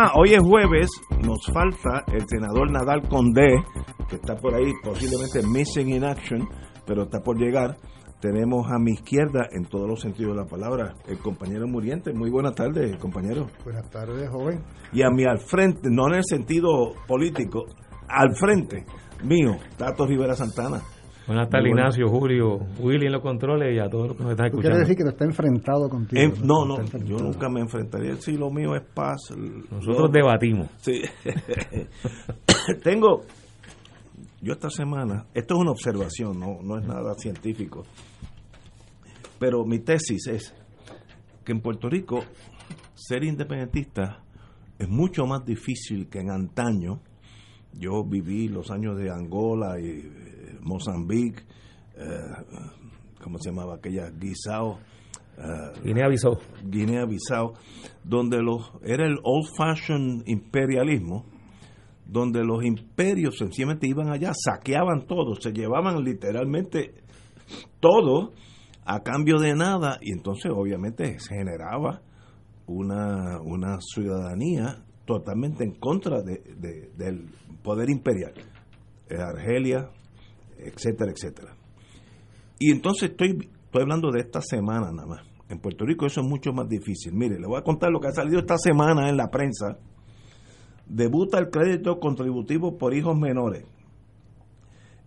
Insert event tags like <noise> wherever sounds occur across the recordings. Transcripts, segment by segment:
Ajá, hoy es jueves, nos falta el senador Nadal Condé, que está por ahí posiblemente missing in action, pero está por llegar. Tenemos a mi izquierda, en todos los sentidos de la palabra, el compañero Muriente. Muy buenas tardes, compañero. Buenas tardes, joven. Y a mi al frente, no en el sentido político, al frente mío, Tato Rivera Santana. Buenas tardes, Ignacio, Julio, Willy en los controles y a todos los que nos están escuchando. Quiere decir que no está enfrentado contigo. En, no, no, yo nunca me enfrentaría. Si lo mío es paz. Nosotros yo, debatimos. Sí. <laughs> Tengo. Yo esta semana, esto es una observación, no, no es nada científico, pero mi tesis es que en Puerto Rico ser independentista es mucho más difícil que en antaño. Yo viví los años de Angola y Mozambique, eh, ¿cómo se llamaba aquella? Guisao. Eh, Guinea-Bissau. Guinea-Bissau, donde los, era el old-fashioned imperialismo, donde los imperios sencillamente iban allá, saqueaban todo, se llevaban literalmente todo a cambio de nada, y entonces obviamente se generaba una, una ciudadanía totalmente en contra de, de, del poder imperial. Argelia, etcétera, etcétera. Y entonces estoy, estoy hablando de esta semana nada más. En Puerto Rico eso es mucho más difícil. Mire, le voy a contar lo que ha salido esta semana en la prensa. Debuta el crédito contributivo por hijos menores.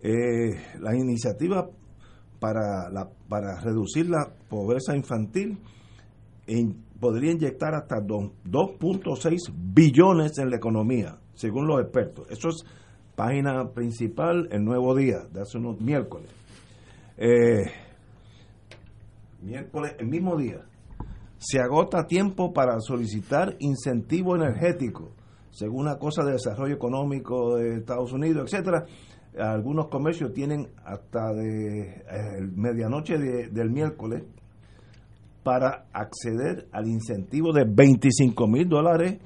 Eh, la iniciativa para, la, para reducir la pobreza infantil en, podría inyectar hasta 2.6 billones en la economía, según los expertos. Eso es página principal, el nuevo día, de hace unos miércoles. Eh, miércoles, el mismo día. Se agota tiempo para solicitar incentivo energético, según una cosa de desarrollo económico de Estados Unidos, etcétera. Algunos comercios tienen hasta de eh, medianoche de, del miércoles para acceder al incentivo de 25 mil dólares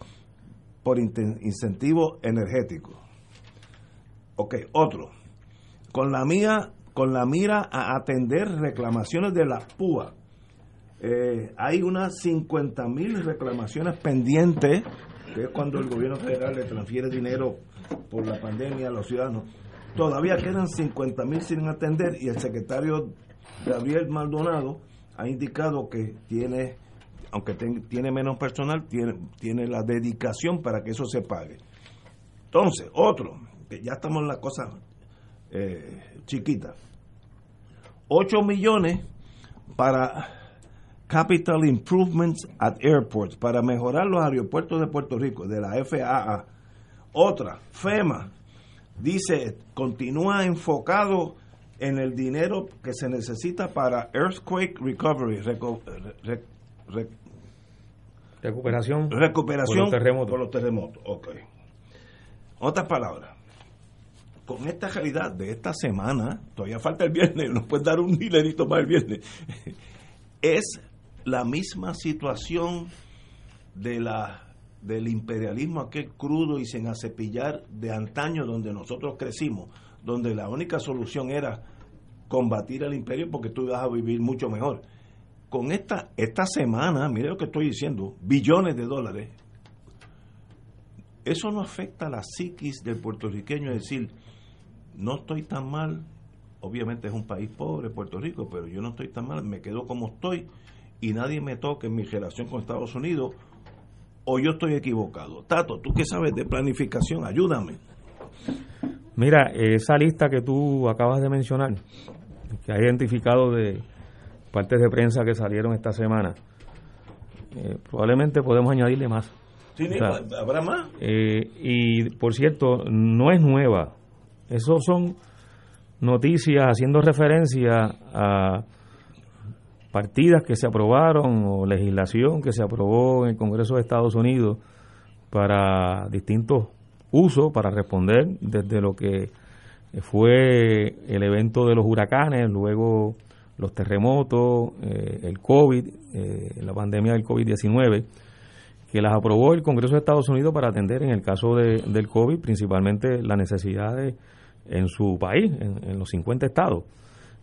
por incentivo energético. Ok, otro. Con la mía, con la mira a atender reclamaciones de la PUA. Eh, hay unas 50 mil reclamaciones pendientes, que es cuando el gobierno federal le transfiere dinero por la pandemia a los ciudadanos. Todavía quedan 50 mil sin atender y el secretario Gabriel Maldonado ha indicado que tiene, aunque tiene menos personal, tiene, tiene la dedicación para que eso se pague. Entonces, otro, que ya estamos en la cosa eh, chiquita. 8 millones para Capital Improvements at Airports, para mejorar los aeropuertos de Puerto Rico, de la FAA. Otra, FEMA, dice, continúa enfocado en el dinero que se necesita para Earthquake Recovery, reco, re, re, recuperación, recuperación por los terremotos. Por los terremotos. Okay. Otras palabras, con esta realidad de esta semana, todavía falta el viernes, <laughs> nos puedes dar un dinerito más el viernes, <laughs> es la misma situación de la del imperialismo aquel crudo y sin acepillar de antaño donde nosotros crecimos, donde la única solución era combatir al imperio porque tú ibas a vivir mucho mejor. Con esta, esta semana, mire lo que estoy diciendo, billones de dólares, eso no afecta a la psiquis del puertorriqueño, es decir, no estoy tan mal, obviamente es un país pobre, Puerto Rico, pero yo no estoy tan mal, me quedo como estoy y nadie me toque en mi relación con Estados Unidos o yo estoy equivocado. Tato, tú qué sabes de planificación, ayúdame. Mira, esa lista que tú acabas de mencionar, que ha identificado de partes de prensa que salieron esta semana, eh, probablemente podemos añadirle más. Sí, ¿Habrá más? Eh, y por cierto, no es nueva. Esos son noticias haciendo referencia a partidas que se aprobaron o legislación que se aprobó en el Congreso de Estados Unidos para distintos usos, para responder desde lo que fue el evento de los huracanes, luego los terremotos, eh, el COVID, eh, la pandemia del COVID-19, que las aprobó el Congreso de Estados Unidos para atender en el caso de, del COVID principalmente las necesidades en su país, en, los 50 estados,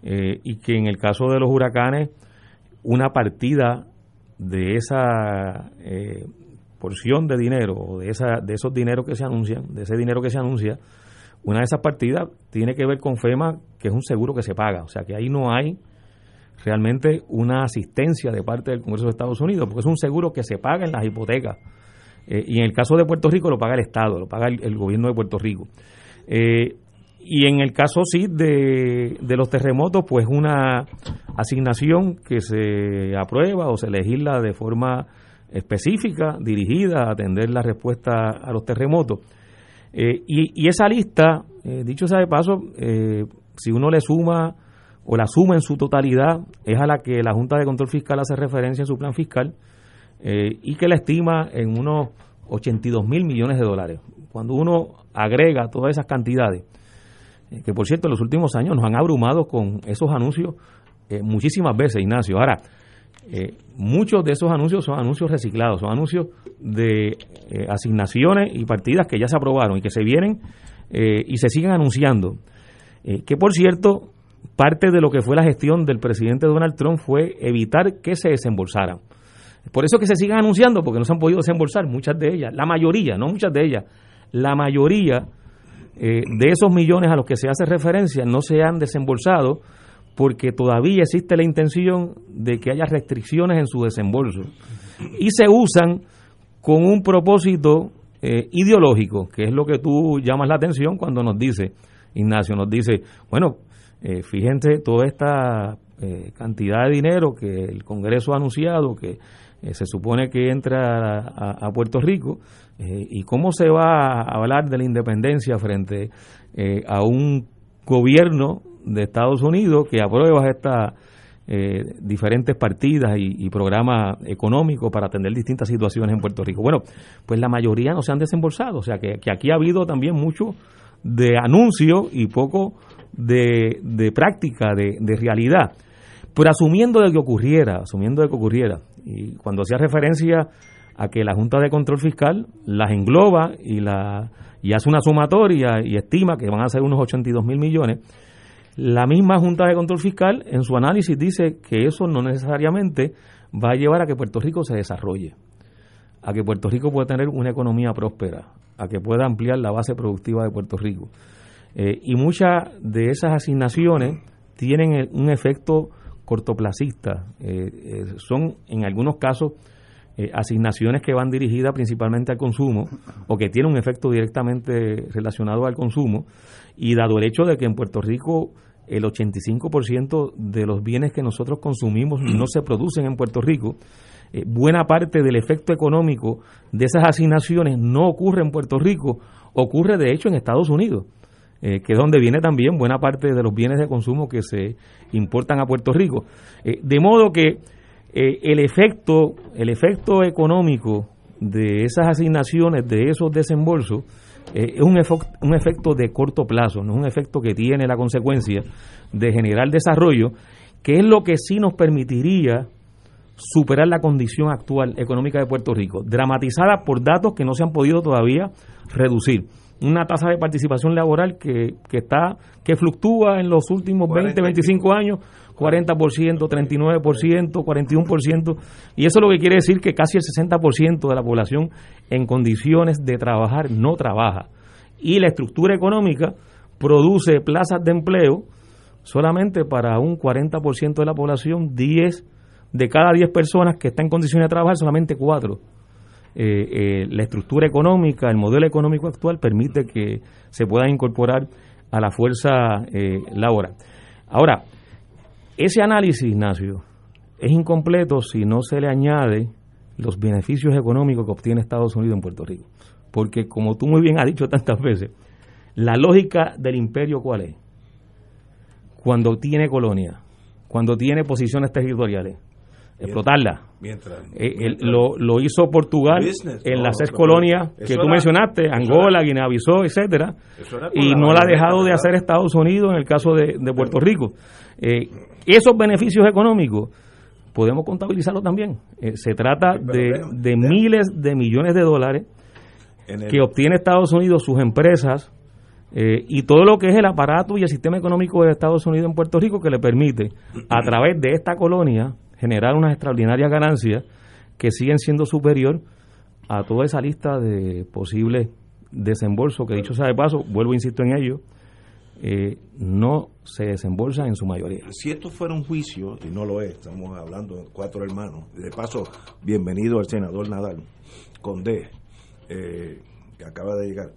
eh, y que en el caso de los huracanes una partida de esa eh, porción de dinero o de, esa, de esos dineros que se anuncian, de ese dinero que se anuncia, una de esas partidas tiene que ver con FEMA, que es un seguro que se paga. O sea que ahí no hay realmente una asistencia de parte del Congreso de Estados Unidos, porque es un seguro que se paga en las hipotecas. Eh, y en el caso de Puerto Rico lo paga el Estado, lo paga el, gobierno de Puerto Rico. Eh, y en el caso sí de, de los terremotos, pues una asignación que se aprueba o se legisla de forma específica, dirigida a atender la respuesta a los terremotos. Eh, y, esa lista, eh, dicho sea de paso, eh, si uno le suma o la suma en su totalidad, es a la que la Junta de Control Fiscal hace referencia en su plan fiscal y que la estima en unos 82 mil millones de dólares. Cuando uno agrega todas esas cantidades, que por cierto en los últimos años nos han abrumado con esos anuncios eh, muchísimas veces, Ignacio. Ahora, eh, muchos de esos anuncios son anuncios reciclados, son anuncios de asignaciones y partidas que ya se aprobaron y que se vienen y se siguen anunciando. que por cierto, parte de lo que fue la gestión del presidente Donald Trump fue evitar que se desembolsaran. Por eso que se siguen anunciando, porque no se han podido desembolsar muchas de ellas, la mayoría, no muchas de ellas, la mayoría eh, de esos millones a los que se hace referencia no se han desembolsado porque todavía existe la intención de que haya restricciones en su desembolso. Y se usan con un propósito eh, ideológico, que es lo que tú llamas la atención cuando nos dice, Ignacio, nos dice, bueno, eh, fíjense toda esta cantidad de dinero que el Congreso ha anunciado, que se supone que entra a Puerto Rico, eh, ¿Y cómo se va a hablar de la independencia frente eh, a un gobierno de Estados Unidos que aprueba estas eh, diferentes partidas y, programas económicos para atender distintas situaciones en Puerto Rico? Bueno, pues la mayoría no se han desembolsado, o sea que, aquí ha habido también mucho de anuncio y poco de, de práctica, de, de realidad. Pero asumiendo de que ocurriera, asumiendo de que ocurriera, y cuando hacía referencia a que la Junta de Control Fiscal las engloba y, la, y hace una sumatoria y estima que van a ser unos 82 mil millones. La misma Junta de Control Fiscal en su análisis dice que eso no necesariamente va a llevar a que Puerto Rico se desarrolle, a que Puerto Rico pueda tener una economía próspera, a que pueda ampliar la base productiva de Puerto Rico. Eh, y muchas de esas asignaciones tienen un efecto cortoplacista, eh, eh, son en algunos casos eh, asignaciones que van dirigidas principalmente al consumo o que tienen un efecto directamente relacionado al consumo y dado el hecho de que en Puerto Rico el 85% de los bienes que nosotros consumimos no se producen en Puerto Rico, eh, buena parte del efecto económico de esas asignaciones no ocurre en Puerto Rico, ocurre de hecho en Estados Unidos. Eh, que es donde viene también buena parte de los bienes de consumo que se importan a Puerto Rico. de modo que eh, el efecto el efecto económico de esas asignaciones de esos desembolsos eh, es un, un efecto de corto plazo no es un efecto que tiene la consecuencia de generar desarrollo que es lo que sí nos permitiría superar la condición actual económica de Puerto Rico, dramatizada por datos que no se han podido todavía reducir. Una tasa de participación laboral que, que está que fluctúa en los últimos 20, 25 años 40%, 39%, 41%, y eso lo que quiere decir que casi el 60% de la población en condiciones de trabajar no trabaja. Y la estructura económica produce plazas de empleo solamente para un 40% de la población, 10 de cada 10 personas que están en condiciones de trabajar, solamente 4. Eh, eh, la estructura económica, el modelo económico actual permite que se puedan incorporar a la fuerza eh, laboral. Ahora, ese análisis, Ignacio, es incompleto si no se le añade los beneficios económicos que obtiene Estados Unidos en Puerto Rico. Porque como tú muy bien has dicho tantas veces, la lógica del imperio cuál es? Cuando tiene colonia, cuando tiene posiciones territoriales, explotarla. Eh, lo, lo, hizo Portugal en las seis colonias que tú mencionaste, Angola, Guinea-Bissau, etcétera, y no la ha dejado de hacer Estados Unidos en el caso de, Puerto Rico. Eh, esos beneficios económicos podemos contabilizarlo también. Eh, se trata de, miles de millones de dólares que obtiene Estados Unidos, sus empresas, eh, y todo lo que es el aparato y el sistema económico de Estados Unidos en Puerto Rico que le permite, a través de esta colonia, generar unas extraordinarias ganancias que siguen siendo superior a toda esa lista de posibles desembolsos que dicho sea de paso, vuelvo e insisto en ello, eh, no se desembolsa en su mayoría. Si esto fuera un juicio, y no lo es, estamos hablando de cuatro hermanos, de paso, bienvenido al senador Nadal, Condé, eh, que acaba de llegar.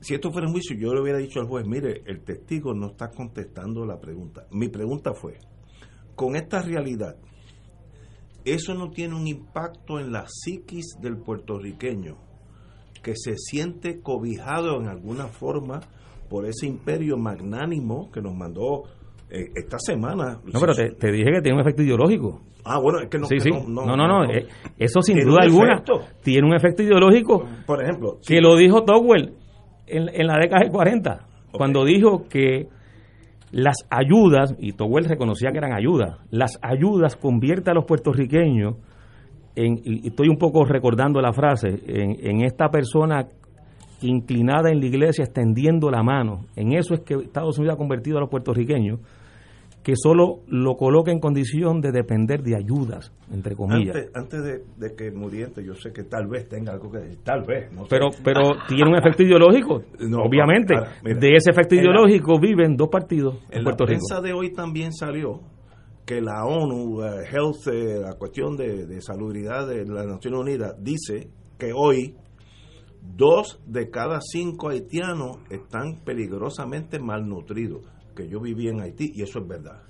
Si esto fuera un juicio, yo le hubiera dicho al juez, mire, el testigo no está contestando la pregunta. Mi pregunta fue, con esta realidad, ¿eso no tiene un impacto en la psiquis del puertorriqueño que se siente cobijado en alguna forma por ese imperio magnánimo que nos mandó eh, esta semana. No, pero te, dije que tiene un efecto ideológico. Ah, bueno, es que no. Sí, sí. No, no, no, eh, eso sin duda alguna tiene un efecto ideológico. Por ejemplo. Que lo dijo Towell en, en, la década de 40, cuando dijo que las ayudas, y Towell reconocía que eran ayudas, las ayudas convierte a los puertorriqueños en, y estoy un poco recordando la frase, en, en esta persona inclinada en la iglesia, extendiendo la mano. En eso es que Estados Unidos ha convertido a los puertorriqueños, que solo lo coloca en condición de depender de ayudas, entre comillas. Antes, de, que muriente, yo sé que tal vez tenga algo que decir, tal vez. No Pero, pero tiene un efecto ideológico, <laughs> obviamente. de ese efecto ideológico viven dos partidos en, Puerto Rico. la prensa de hoy también salió que la ONU, eh, Health, eh, la cuestión de, de salubridad de las Naciones Unidas, dice que hoy dos de cada cinco haitianos están peligrosamente malnutridos. Que yo viví en Haití y eso es verdad.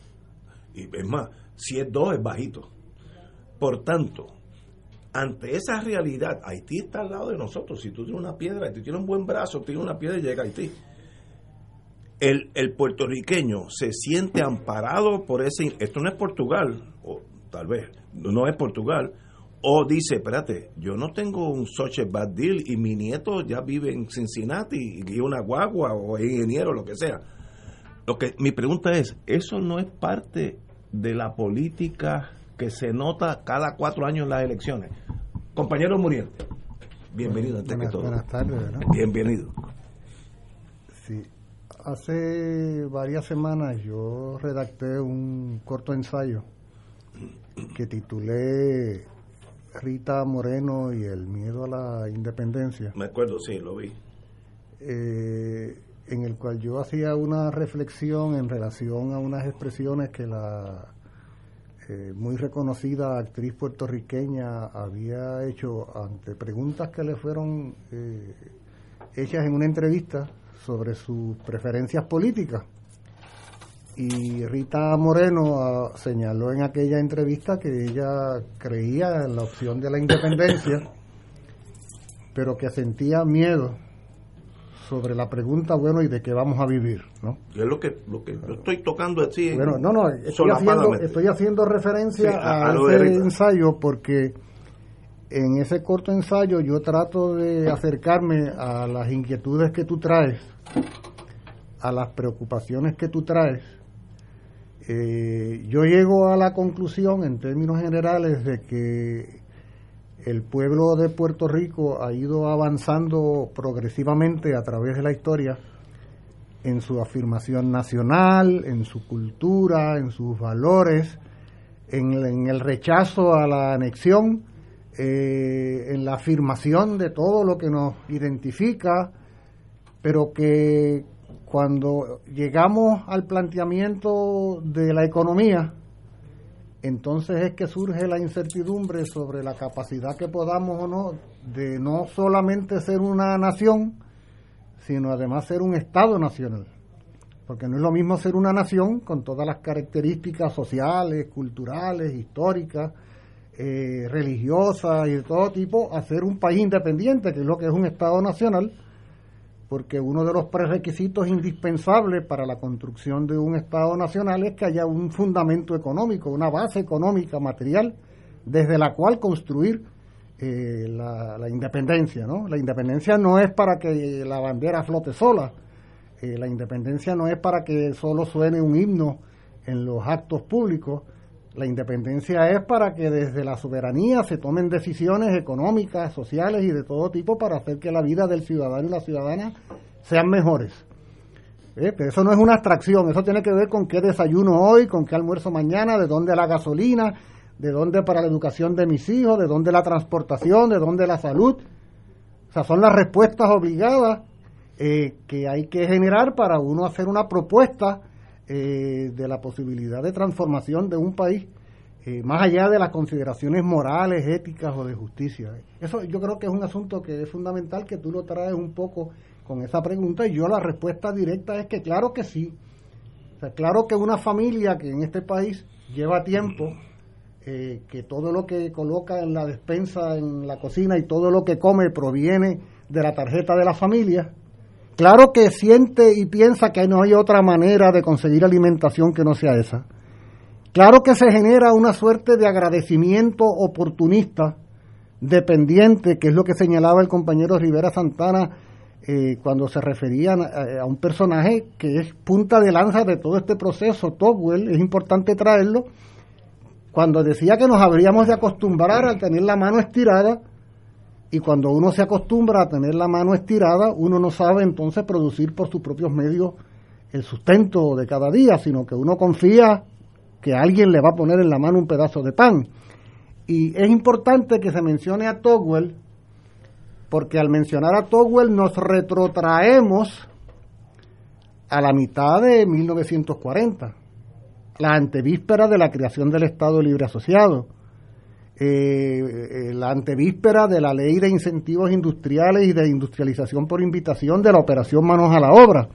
Y es más, si es dos es bajito. Por tanto, ante esa realidad, Haití está al lado de nosotros. Si tú tienes una piedra, si tienes un buen brazo, tienes una piedra y llega a Haití. El, el puertorriqueño se siente amparado por ese... Esto no es Portugal, o tal vez, no es Portugal, o dice, espérate, yo no tengo un such bad deal y mi nieto ya vive en Cincinnati y una guagua o ingeniero, lo que sea. Lo que mi pregunta es, ¿eso no es parte de la política que se nota cada cuatro años en las elecciones? Compañero Muriente, bienvenido antes que todo. Buenas tardes, Bienvenido. Sí, hace varias semanas yo redacté un corto ensayo que titulé Rita Moreno y el miedo a la independencia. Me acuerdo, sí, lo vi. Eh, en el cual yo hacía una reflexión en relación a unas expresiones que la eh, muy reconocida actriz puertorriqueña había hecho ante preguntas que le fueron eh, hechas en una entrevista sobre sus preferencias políticas y Rita Moreno ah, señaló en aquella entrevista que ella creía en la opción de la independencia, <coughs> pero que sentía miedo sobre la pregunta, bueno, ¿y de qué vamos a vivir? ¿no? Es lo que, lo que yo estoy tocando así. Bueno, no, no, estoy haciendo, estoy haciendo referencia a, ese ensayo porque en ese corto ensayo yo trato de acercarme a las inquietudes que tú traes, a las preocupaciones que tú traes, eh, yo llego a la conclusión, en términos generales, de que el pueblo de Puerto Rico ha ido avanzando progresivamente a través de la historia en su afirmación nacional, en su cultura, en sus valores, en, el rechazo a la anexión, eh, en la afirmación de todo lo que nos identifica, pero que cuando llegamos al planteamiento de la economía, entonces es que surge la incertidumbre sobre la capacidad que podamos o no de no solamente ser una nación, sino además ser un Estado nacional. Porque no es lo mismo ser una nación con todas las características sociales, culturales, históricas, eh, religiosas y de todo tipo, a ser un país independiente, que es lo que es un Estado nacional, porque uno de los prerequisitos indispensables para la construcción de un Estado nacional es que haya un fundamento económico, una base económica, material, desde la cual construir eh, la, independencia. ¿no? La independencia no es para que la bandera flote sola, eh, la independencia no es para que solo suene un himno en los actos públicos, la independencia es para que desde la soberanía se tomen decisiones económicas, sociales y de todo tipo para hacer que la vida del ciudadano y la ciudadana sean mejores. ¿Eh? Eso no es una abstracción, eso tiene que ver con qué desayuno hoy, con qué almuerzo mañana, de dónde la gasolina, de dónde para la educación de mis hijos, de dónde la transportación, de dónde la salud. O sea, son las respuestas obligadas eh, que hay que generar para uno hacer una propuesta eh, de la posibilidad de transformación de un país eh, más allá de las consideraciones morales, éticas o de justicia. Eso yo creo que es un asunto que es fundamental que tú lo traes un poco con esa pregunta y yo la respuesta directa es que claro que sí. O sea, claro que una familia que en este país lleva tiempo, eh, que todo lo que coloca en la despensa, en la cocina y todo lo que come proviene de la tarjeta de la familia, Claro que siente y piensa que no hay otra manera de conseguir alimentación que no sea esa. Claro que se genera una suerte de agradecimiento oportunista, dependiente, que es lo que señalaba el compañero Rivera Santana eh, cuando se referían a, un personaje que es punta de lanza de todo este proceso, Topwell, es importante traerlo, cuando decía que nos habríamos de acostumbrar a tener la mano estirada y cuando uno se acostumbra a tener la mano estirada, uno no sabe entonces producir por sus propios medios el sustento de cada día, sino que uno confía que alguien le va a poner en la mano un pedazo de pan. Y es importante que se mencione a Togwell, porque al mencionar a Togwell nos retrotraemos a la mitad de 1940, la antevíspera de la creación del Estado Libre Asociado eh, la antevíspera de la ley de incentivos industriales y de industrialización por invitación de la operación Manos a la Obra.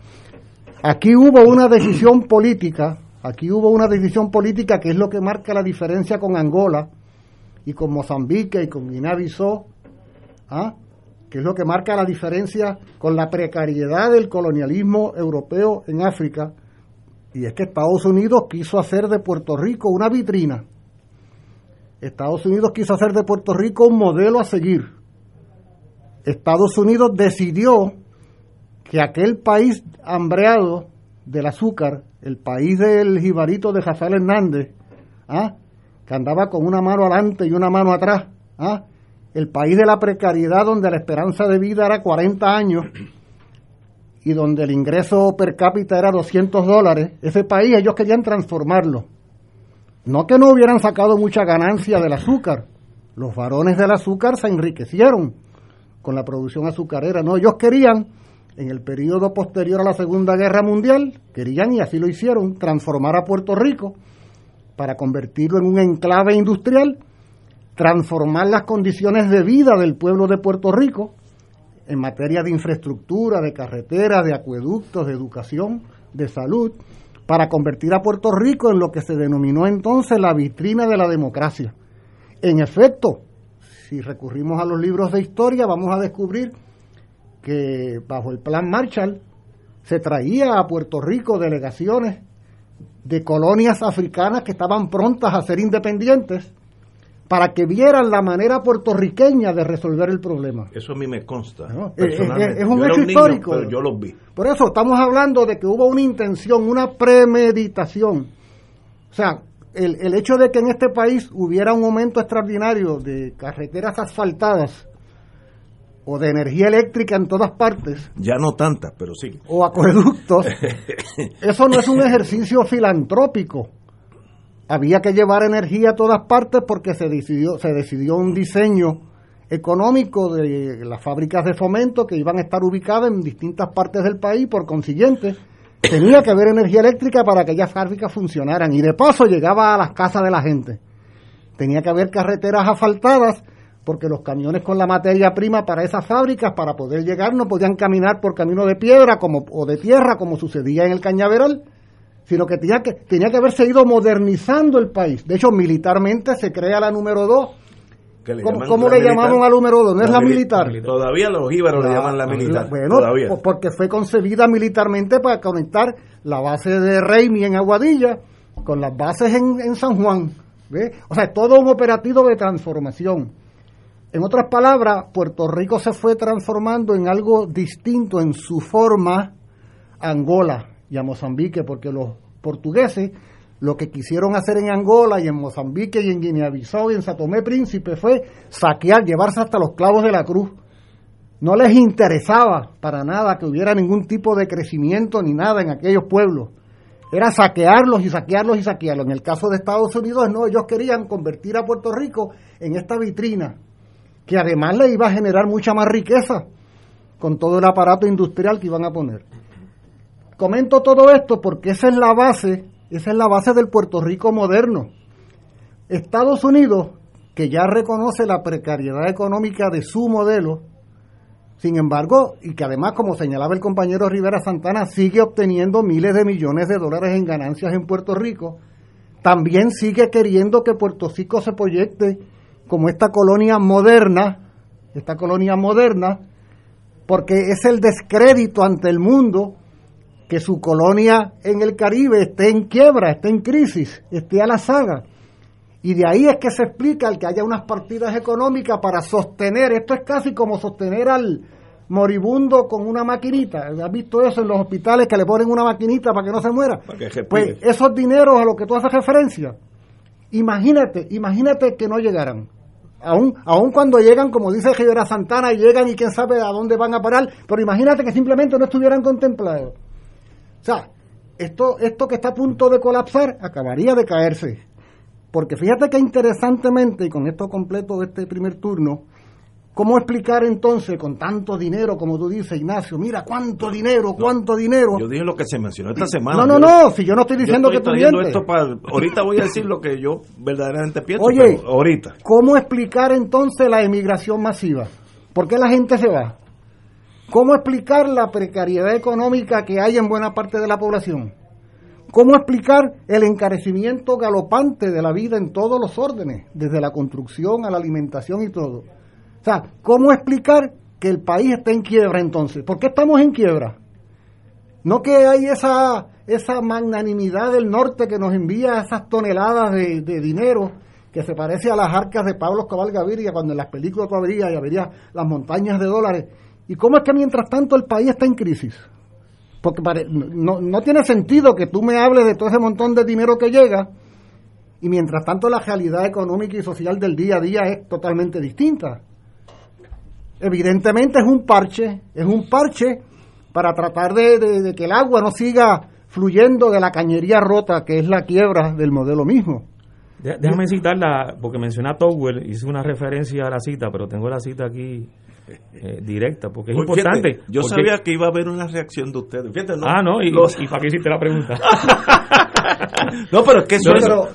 Aquí hubo una decisión política, aquí hubo una decisión política que es lo que marca la diferencia con Angola y con Mozambique y con Guinea-Bissau, ¿ah? que es lo que marca la diferencia con la precariedad del colonialismo europeo en África, y es que Estados Unidos quiso hacer de Puerto Rico una vitrina Estados Unidos quiso hacer de Puerto Rico un modelo a seguir. Estados Unidos decidió que aquel país hambreado del azúcar, el país del jibarito de Rafael Hernández, ¿ah? que andaba con una mano adelante y una mano atrás, ¿ah? el país de la precariedad donde la esperanza de vida era 40 años y donde el ingreso per cápita era 200 dólares, ese país ellos querían transformarlo. No que no hubieran sacado mucha ganancia del azúcar. Los varones del azúcar se enriquecieron con la producción azucarera. No, ellos querían, en el periodo posterior a la Segunda Guerra Mundial, querían, y así lo hicieron, transformar a Puerto Rico para convertirlo en un enclave industrial, transformar las condiciones de vida del pueblo de Puerto Rico en materia de infraestructura, de carreteras, de acueductos, de educación, de salud, para convertir a Puerto Rico en lo que se denominó entonces la vitrina de la democracia. En efecto, si recurrimos a los libros de historia, vamos a descubrir que bajo el plan Marshall se traía a Puerto Rico delegaciones de colonias africanas que estaban prontas a ser independientes para que vieran la manera puertorriqueña de resolver el problema. Eso a mí me consta. Es, un hecho histórico. yo lo vi. Por eso estamos hablando de que hubo una intención, una premeditación. O sea, el, el hecho de que en este país hubiera un aumento extraordinario de carreteras asfaltadas o de energía eléctrica en todas partes. Ya no tantas, pero sí. O acueductos. <laughs> eso no es un ejercicio filantrópico había que llevar energía a todas partes porque se decidió, se decidió un diseño económico de las fábricas de fomento que iban a estar ubicadas en distintas partes del país, por consiguiente, <coughs> tenía que haber energía eléctrica para que aquellas fábricas funcionaran. Y de paso llegaba a las casas de la gente. Tenía que haber carreteras asfaltadas porque los camiones con la materia prima para esas fábricas, para poder llegar, no podían caminar por camino de piedra como, o de tierra, como sucedía en el Cañaveral, sino que tenía que, tenía que haberse ido modernizando el país. De hecho, militarmente se crea la número 2. ¿Cómo, le llamamos a la número 2? No es la militar. Todavía los íbaros le ah, llaman la militar. Bueno, porque fue concebida militarmente para conectar la base de Reimi en Aguadilla con las bases en, en San Juan. O sea, todo un operativo de transformación. En otras palabras, Puerto Rico se fue transformando en algo distinto en su forma Angola y a Mozambique, porque los portugueses lo que quisieron hacer en Angola y en Mozambique y en Guinea-Bissau y en Satomé Príncipe fue saquear, llevarse hasta los clavos de la cruz. No les interesaba para nada que hubiera ningún tipo de crecimiento ni nada en aquellos pueblos. Era saquearlos y saquearlos y saquearlos. En el caso de Estados Unidos, no, ellos querían convertir a Puerto Rico en esta vitrina que además le iba a generar mucha más riqueza con todo el aparato industrial que iban a poner. Comento todo esto porque esa es la base, esa es la base del Puerto Rico moderno. Estados Unidos, que ya reconoce la precariedad económica de su modelo, sin embargo, y que además, como señalaba el compañero Rivera Santana, sigue obteniendo miles de millones de dólares en ganancias en Puerto Rico, también sigue queriendo que Puerto Rico se proyecte como esta colonia moderna, esta colonia moderna, porque es el descrédito ante el mundo que su colonia en el Caribe esté en quiebra, esté en crisis, esté a la saga. Y de ahí es que se explica el que haya unas partidas económicas para sostener, esto es casi como sostener al moribundo con una maquinita. ¿Has visto eso en los hospitales que le ponen una maquinita para que no se muera? Pues esos dineros a los que tú haces referencia, Imagínate, imagínate que no llegaran. Aún, aún cuando llegan, como dice Rivera Santana, llegan y quién sabe a dónde van a parar, pero imagínate que simplemente no estuvieran contemplados. O sea, esto, esto que está a punto de colapsar acabaría de caerse. Porque fíjate que interesantemente, y con esto completo de este primer turno, ¿Cómo explicar entonces con tanto dinero, como tú dices, Ignacio? Mira, cuánto dinero, cuánto dinero. Yo dije lo que se mencionó esta semana. No, no, no, si yo no estoy diciendo que tú esto para, Ahorita voy a decir lo que yo verdaderamente pienso, Oye, ahorita. ¿Cómo explicar entonces la emigración masiva? ¿Por qué la gente se va? ¿Cómo explicar la precariedad económica que hay en buena parte de la población? ¿Cómo explicar el encarecimiento galopante de la vida en todos los órdenes, desde la construcción a la alimentación y todo? O sea, ¿cómo explicar que el país está en quiebra entonces? ¿Por qué estamos en quiebra? No que hay esa, esa magnanimidad del norte que nos envía esas toneladas de, dinero que se parece a las arcas de Pablo Escobar Gaviria cuando en las películas tú y habría las montañas de dólares. ¿Y cómo es que mientras tanto el país está en crisis? Porque no, no tiene sentido que tú me hables de todo ese montón de dinero que llega y mientras tanto la realidad económica y social del día a día es totalmente distinta evidentemente es un parche, es un parche para tratar de, que el agua no siga fluyendo de la cañería rota que es la quiebra del modelo mismo. Déjame citarla, porque menciona a Towell, hice una referencia a la cita, pero tengo la cita aquí eh, directa, porque es importante. yo sabía que iba a haber una reacción de ustedes. ah, no, y, para qué hiciste la pregunta. <laughs> no, pero es que eso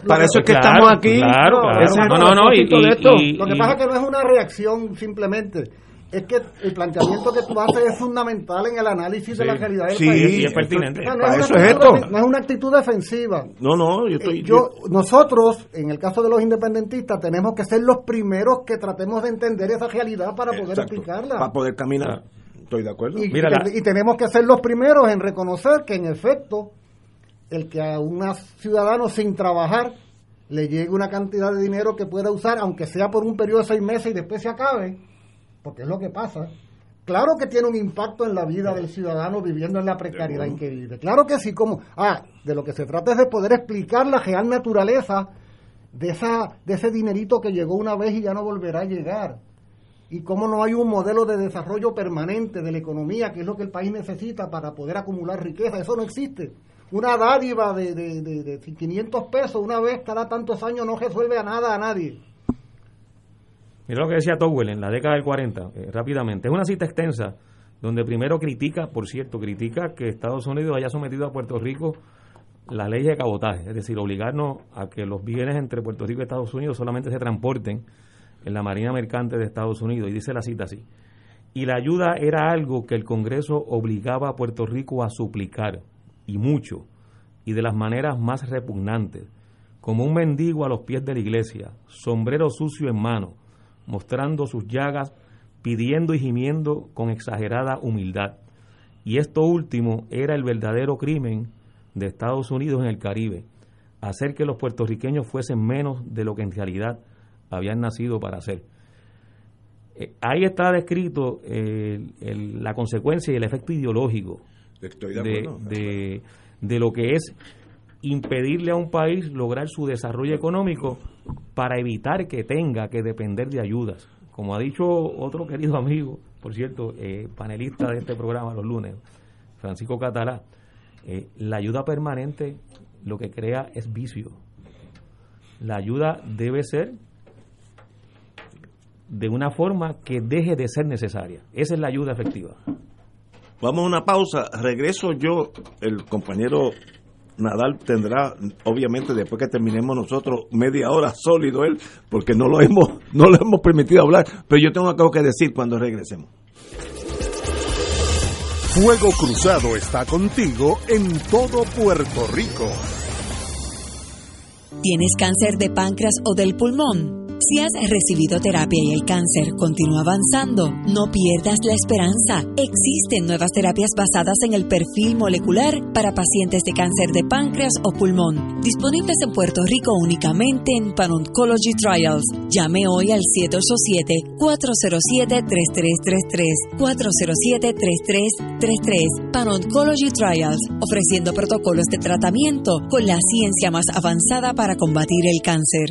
para eso es que estamos aquí. Claro, claro. No, no, no. lo que pasa es que no es una reacción simplemente es que el planteamiento que tú haces es fundamental en el análisis de la realidad del sí, país. Sí, es pertinente. No, es, esto. no es una actitud defensiva. No, no, yo estoy... yo, nosotros, en el caso de los independentistas, tenemos que ser los primeros que tratemos de entender esa realidad para poder explicarla. Para poder caminar. Estoy de acuerdo. Y, y, tenemos que ser los primeros en reconocer que, en efecto, el que a un ciudadano sin trabajar le llegue una cantidad de dinero que pueda usar, aunque sea por un periodo de seis meses y después se acabe, porque es lo que pasa. Claro que tiene un impacto en la vida del ciudadano viviendo en la precariedad en que vive. Claro que sí, como, ah, de lo que se trata es de poder explicar la real naturaleza de, esa, de ese dinerito que llegó una vez y ya no volverá a llegar. Y cómo no hay un modelo de desarrollo permanente de la economía, que es lo que el país necesita para poder acumular riqueza. Eso no existe. Una dádiva de, de, de, de 500 pesos una vez cada tantos años no resuelve a nada a nadie. Mira lo que decía Towell en la década del 40, eh, rápidamente. Es una cita extensa donde primero critica, por cierto, critica que Estados Unidos haya sometido a Puerto Rico la ley de cabotaje, es decir, obligarnos a que los bienes entre Puerto Rico y Estados Unidos solamente se transporten en la Marina Mercante de Estados Unidos. Y dice la cita así. Y la ayuda era algo que el Congreso obligaba a Puerto Rico a suplicar, y mucho, y de las maneras más repugnantes, como un mendigo a los pies de la iglesia, sombrero sucio en mano, mostrando sus llagas, pidiendo y gimiendo con exagerada humildad. Y esto último era el verdadero crimen de Estados Unidos en el Caribe, hacer que los puertorriqueños fuesen menos de lo que en realidad habían nacido para ser. Eh, ahí está descrito la consecuencia y el efecto ideológico de, de, lo que es impedirle a un país lograr su desarrollo económico para evitar que tenga que depender de ayudas. Como ha dicho otro querido amigo, por cierto, eh, panelista de este programa los lunes, Francisco Catalá, eh, la ayuda permanente lo que crea es vicio. La ayuda debe ser de una forma que deje de ser necesaria. Esa es la ayuda efectiva. Vamos a una pausa. Regreso yo, el compañero Nadal tendrá, obviamente, después que terminemos nosotros, media hora sólido él, porque no lo hemos, no le hemos permitido hablar. Pero yo tengo algo que decir cuando regresemos. Fuego Cruzado está contigo en todo Puerto Rico. ¿Tienes cáncer de páncreas o del pulmón? Si has recibido terapia y el cáncer continúa avanzando, no pierdas la esperanza. Existen nuevas terapias basadas en el perfil molecular para pacientes de cáncer de páncreas o pulmón, disponibles en Puerto Rico únicamente en Pan Oncology Trials. Llame hoy al 787-407-3333, 407-3333, Pan Oncology Trials, ofreciendo protocolos de tratamiento con la ciencia más avanzada para combatir el cáncer.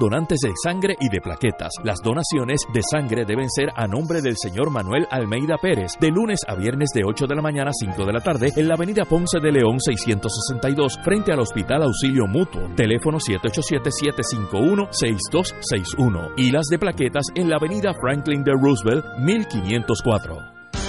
donantes de sangre y de plaquetas. Las donaciones de sangre deben ser a nombre del señor Manuel Almeida Pérez, de lunes a viernes de 8 de la mañana a 5 de la tarde en la avenida Ponce de León 662 frente al Hospital Auxilio Mutuo. Teléfono 787-751-6261. Y las de plaquetas en la avenida Franklin de Roosevelt 1504.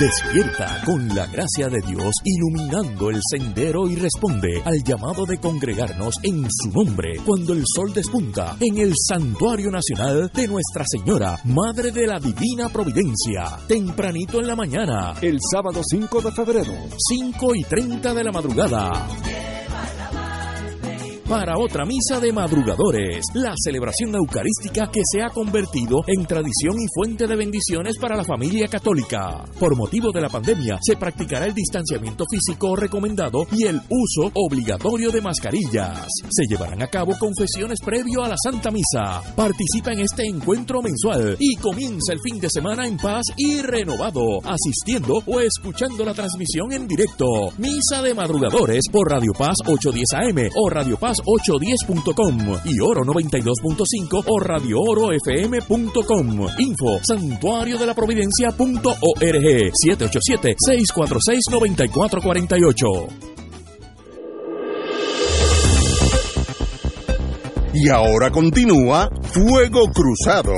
Despierta con la gracia de Dios iluminando el sendero y responde al llamado de congregarnos en su nombre cuando el sol despunta en el Santuario Nacional de Nuestra Señora, Madre de la Divina Providencia, tempranito en la mañana, el sábado 5 de febrero, 5 y 30 de la madrugada para otra misa de madrugadores, la celebración eucarística que se ha convertido en tradición y fuente de bendiciones para la familia católica. Por motivo de la pandemia, se practicará el distanciamiento físico recomendado y el uso obligatorio de mascarillas. Se llevarán a cabo confesiones previo a la Santa Misa. Participa en este encuentro mensual y comienza el fin de semana en paz y renovado, asistiendo o escuchando la transmisión en directo. Misa de madrugadores por Radio Paz 810 AM o Radio Paz más810.com y oro92.5 o radioorofm.com. Info santuario de la providencia.org 787-646-9448. Y ahora continúa Fuego Cruzado.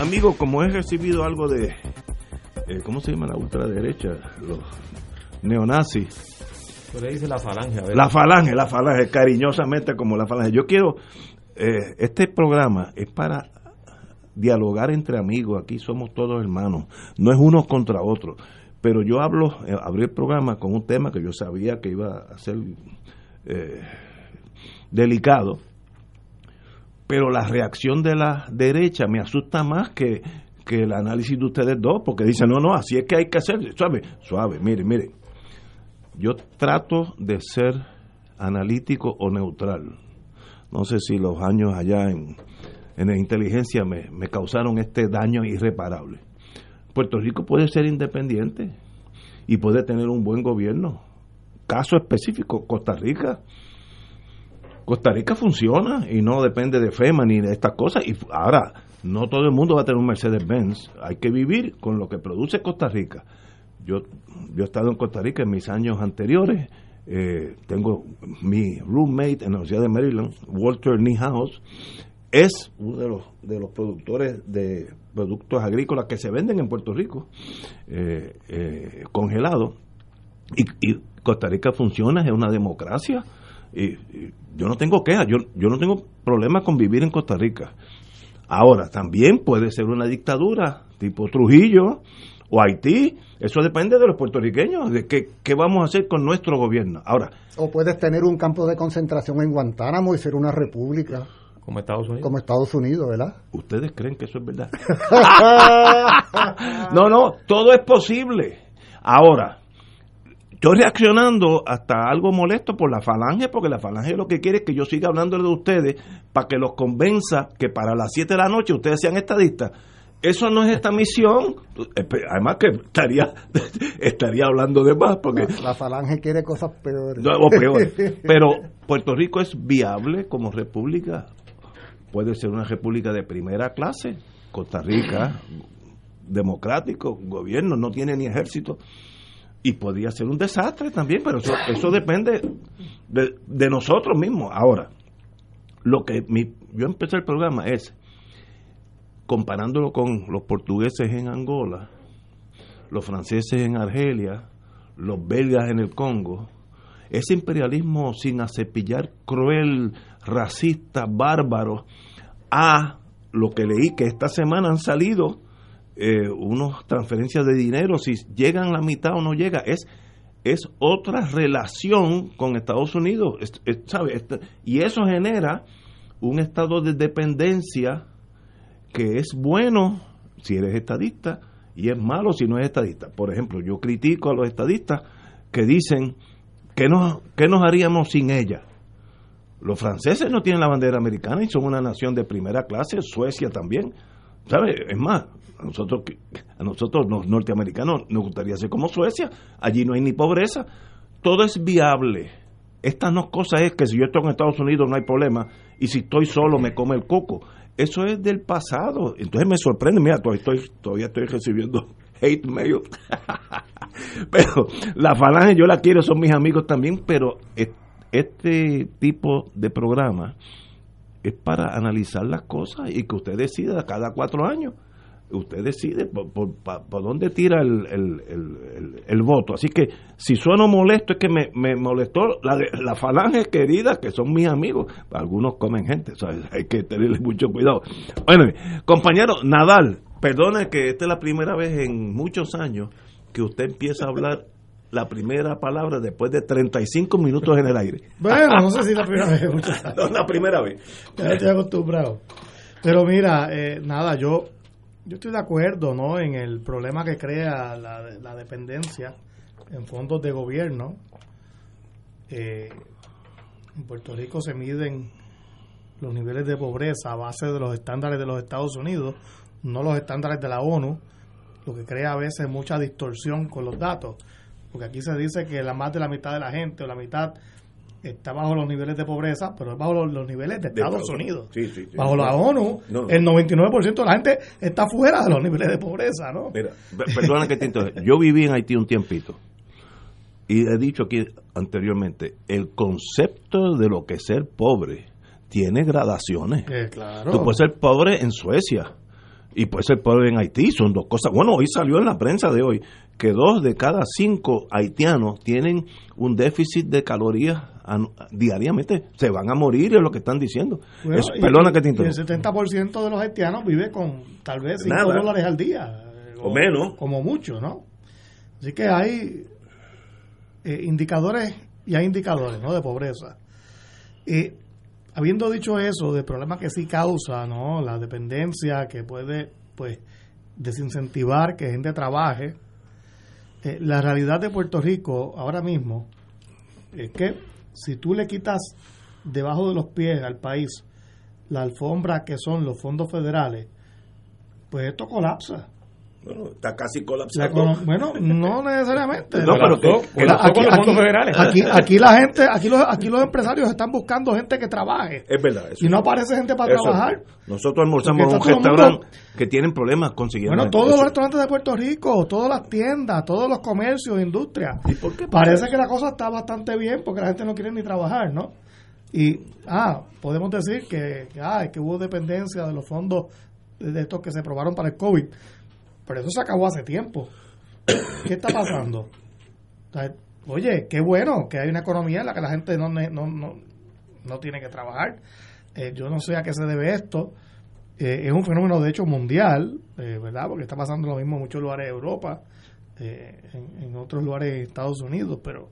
Amigo, como he recibido algo de, eh, ¿cómo se llama la ultraderecha? Los neonazis. Pero dice la falange. La falange, la falange, cariñosamente como la falange. Yo quiero, eh, este programa es para dialogar entre amigos, aquí somos todos hermanos, no es uno contra otro. Pero yo hablo, eh, abrí el programa con un tema que yo sabía que iba a ser delicado, pero la reacción de la derecha me asusta más que, el análisis de ustedes dos, porque dicen, no, no, así es que hay que hacer, suave, suave, mire, mire, yo trato de ser analítico o neutral. No sé si los años allá en, en inteligencia me, me causaron este daño irreparable. Puerto Rico puede ser independiente y puede tener un buen gobierno. Caso específico, Costa Rica Costa Rica funciona y no depende de FEMA ni de estas cosas. Y ahora, no todo el mundo va a tener un Mercedes-Benz. Hay que vivir con lo que produce Costa Rica. Yo, yo he estado en Costa Rica en mis años anteriores. Eh, tengo mi roommate en la Universidad de Maryland, Walter Niehaus, es uno de los, de los productores de productos agrícolas que se venden en Puerto Rico, eh, eh, congelados. Y, Costa Rica funciona, es una democracia y, yo no tengo quejas, yo, yo no tengo problema con vivir en Costa Rica. Ahora, también puede ser una dictadura tipo Trujillo o Haití, eso depende de los puertorriqueños, de qué, qué vamos a hacer con nuestro gobierno. Ahora, o puedes tener un campo de concentración en Guantánamo y ser una república. Como Estados Unidos. Como Estados Unidos, ¿verdad? ¿Ustedes creen que eso es verdad? <laughs> <laughs> no, no, todo es posible. Ahora, Estoy reaccionando hasta algo molesto por la falange, porque la falange lo que quiere es que yo siga hablando de ustedes para que los convenza que para las 7 de la noche ustedes sean estadistas. Eso no es esta misión. Además que estaría <laughs> estaría hablando de más porque la falange quiere cosas peores. o peores. <laughs> Pero Puerto Rico es viable como república. Puede ser una república de primera clase. Costa Rica democrático, gobierno no tiene ni ejército y podría ser un desastre también, pero eso, eso depende de, nosotros mismos. Ahora, lo que mi, yo empecé el programa es comparándolo con los portugueses en Angola, los franceses en Argelia, los belgas en el Congo, ese imperialismo sin acepillar, cruel, racista, bárbaro, a lo que leí que esta semana han salido eh, unas transferencias de dinero, si llegan la mitad o no llega, es, es otra relación con Estados Unidos. Este, y eso genera un estado de dependencia que es bueno si eres estadista y es malo si no es estadista. Por ejemplo, yo critico a los estadistas que dicen que nos, que nos haríamos sin ella. Los franceses no tienen la bandera americana y son una nación de primera clase, Suecia también. ¿Sabe? Es más, a nosotros, a nosotros los norteamericanos nos gustaría ser como Suecia. Allí no hay ni pobreza. Todo es viable. Esta no cosa es que si yo estoy en Estados Unidos no hay problema y si estoy solo me come el coco. Eso es del pasado. Entonces me sorprende. Mira, todavía estoy, todavía estoy recibiendo hate mail. <laughs> pero la falange yo la quiero, son mis amigos también, pero este tipo de programa es para analizar las cosas y que usted decida cada cuatro años usted decide por, por, dónde tira el, el, el, voto. Así que si sueno molesto es que me, me molestó la, la falange querida, que son mis amigos. Algunos comen gente, <laughs> hay que tenerle mucho cuidado. Bueno, compañero Nadal, perdone que esta es la primera vez en muchos años que usted empieza a hablar la primera palabra después de 35 minutos en el aire. Bueno, no sé si la <laughs> primera vez. no, la primera vez. Ya estoy acostumbrado. Pero mira, eh, nada, yo yo estoy de acuerdo ¿no? en el problema que crea la, dependencia en fondos de gobierno. Eh, en Puerto Rico se miden los niveles de pobreza a base de los estándares de los Estados Unidos, no los estándares de la ONU. lo que crea a veces mucha distorsión con los datos, porque aquí se dice que la más de la mitad de la gente o la mitad está bajo los niveles de pobreza, pero es bajo los, niveles de Estados Unidos. bajo la ONU, el 99% de la gente está fuera de los niveles de pobreza, ¿no? Mira, perdona que te Yo viví en Haití un tiempito y he dicho aquí anteriormente, el concepto de lo que es ser pobre tiene gradaciones. Eh, claro. Tú puedes ser pobre en Suecia y puedes ser pobre en Haití, son dos cosas. Bueno, hoy salió en la prensa de hoy que dos de cada cinco haitianos tienen un déficit de calorías diariamente. Se van a morir, es lo que están diciendo. perdona que te El 70% de los haitianos vive con tal vez 5 dólares al día. O, menos. Como mucho, ¿no? Así que hay eh, indicadores y hay indicadores ¿no? de pobreza. Y habiendo dicho eso, de problemas que sí causa, ¿no? La dependencia que puede, pues, desincentivar que gente trabaje. Eh, la realidad de Puerto Rico ahora mismo es que si tú le quitas debajo de los pies al país la alfombra que son los fondos federales, pues esto colapsa. Bueno, está casi colapsado. bueno, no necesariamente. No, pero aquí, aquí, la gente, aquí los, aquí los empresarios están buscando gente que trabaje. Es verdad. y no aparece gente para trabajar. Nosotros almorzamos en un restaurante que tienen problemas consiguiendo. Bueno, todos los restaurantes de Puerto Rico, todas las tiendas, todos los comercios, industrias. ¿Y por qué Parece que la cosa está bastante bien porque la gente no quiere ni trabajar, ¿no? Y, ah, podemos decir que, ah, que hubo dependencia de los fondos de estos que se aprobaron para el COVID pero eso se acabó hace tiempo. ¿Qué está pasando? oye, qué bueno que hay una economía en la que la gente no, no, no, no tiene que trabajar. Eh, yo no sé a qué se debe esto. Eh, es un fenómeno, de hecho, mundial, eh, ¿verdad? Porque está pasando lo mismo en muchos lugares de Europa, en, otros lugares de Estados Unidos. Pero,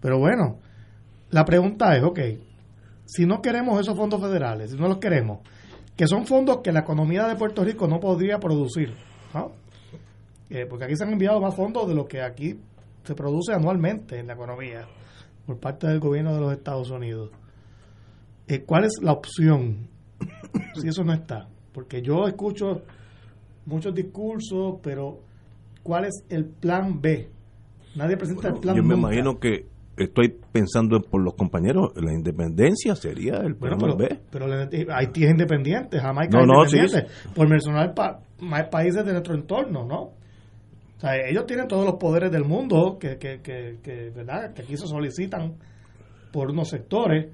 pero bueno, la pregunta es, ok, si no queremos esos fondos federales, si no los queremos, que son fondos que la economía de Puerto Rico no podría producir, eh, porque aquí se han enviado más fondos de lo que aquí se produce anualmente en la economía por parte del gobierno de los Estados Unidos. Eh, ¿Cuál es la opción <coughs> si eso no está? Porque yo escucho muchos discursos, pero ¿cuál es el plan B? Nadie presenta el plan Yo me imagino que estoy pensando por los compañeros, la independencia sería el plan B. Pero Haití es independiente, Jamaica no, es independiente, por mencionar más países de nuestro entorno, ¿no? O sea, ellos tienen todos los poderes del mundo que, que, que, ¿verdad? que aquí se solicitan por unos sectores,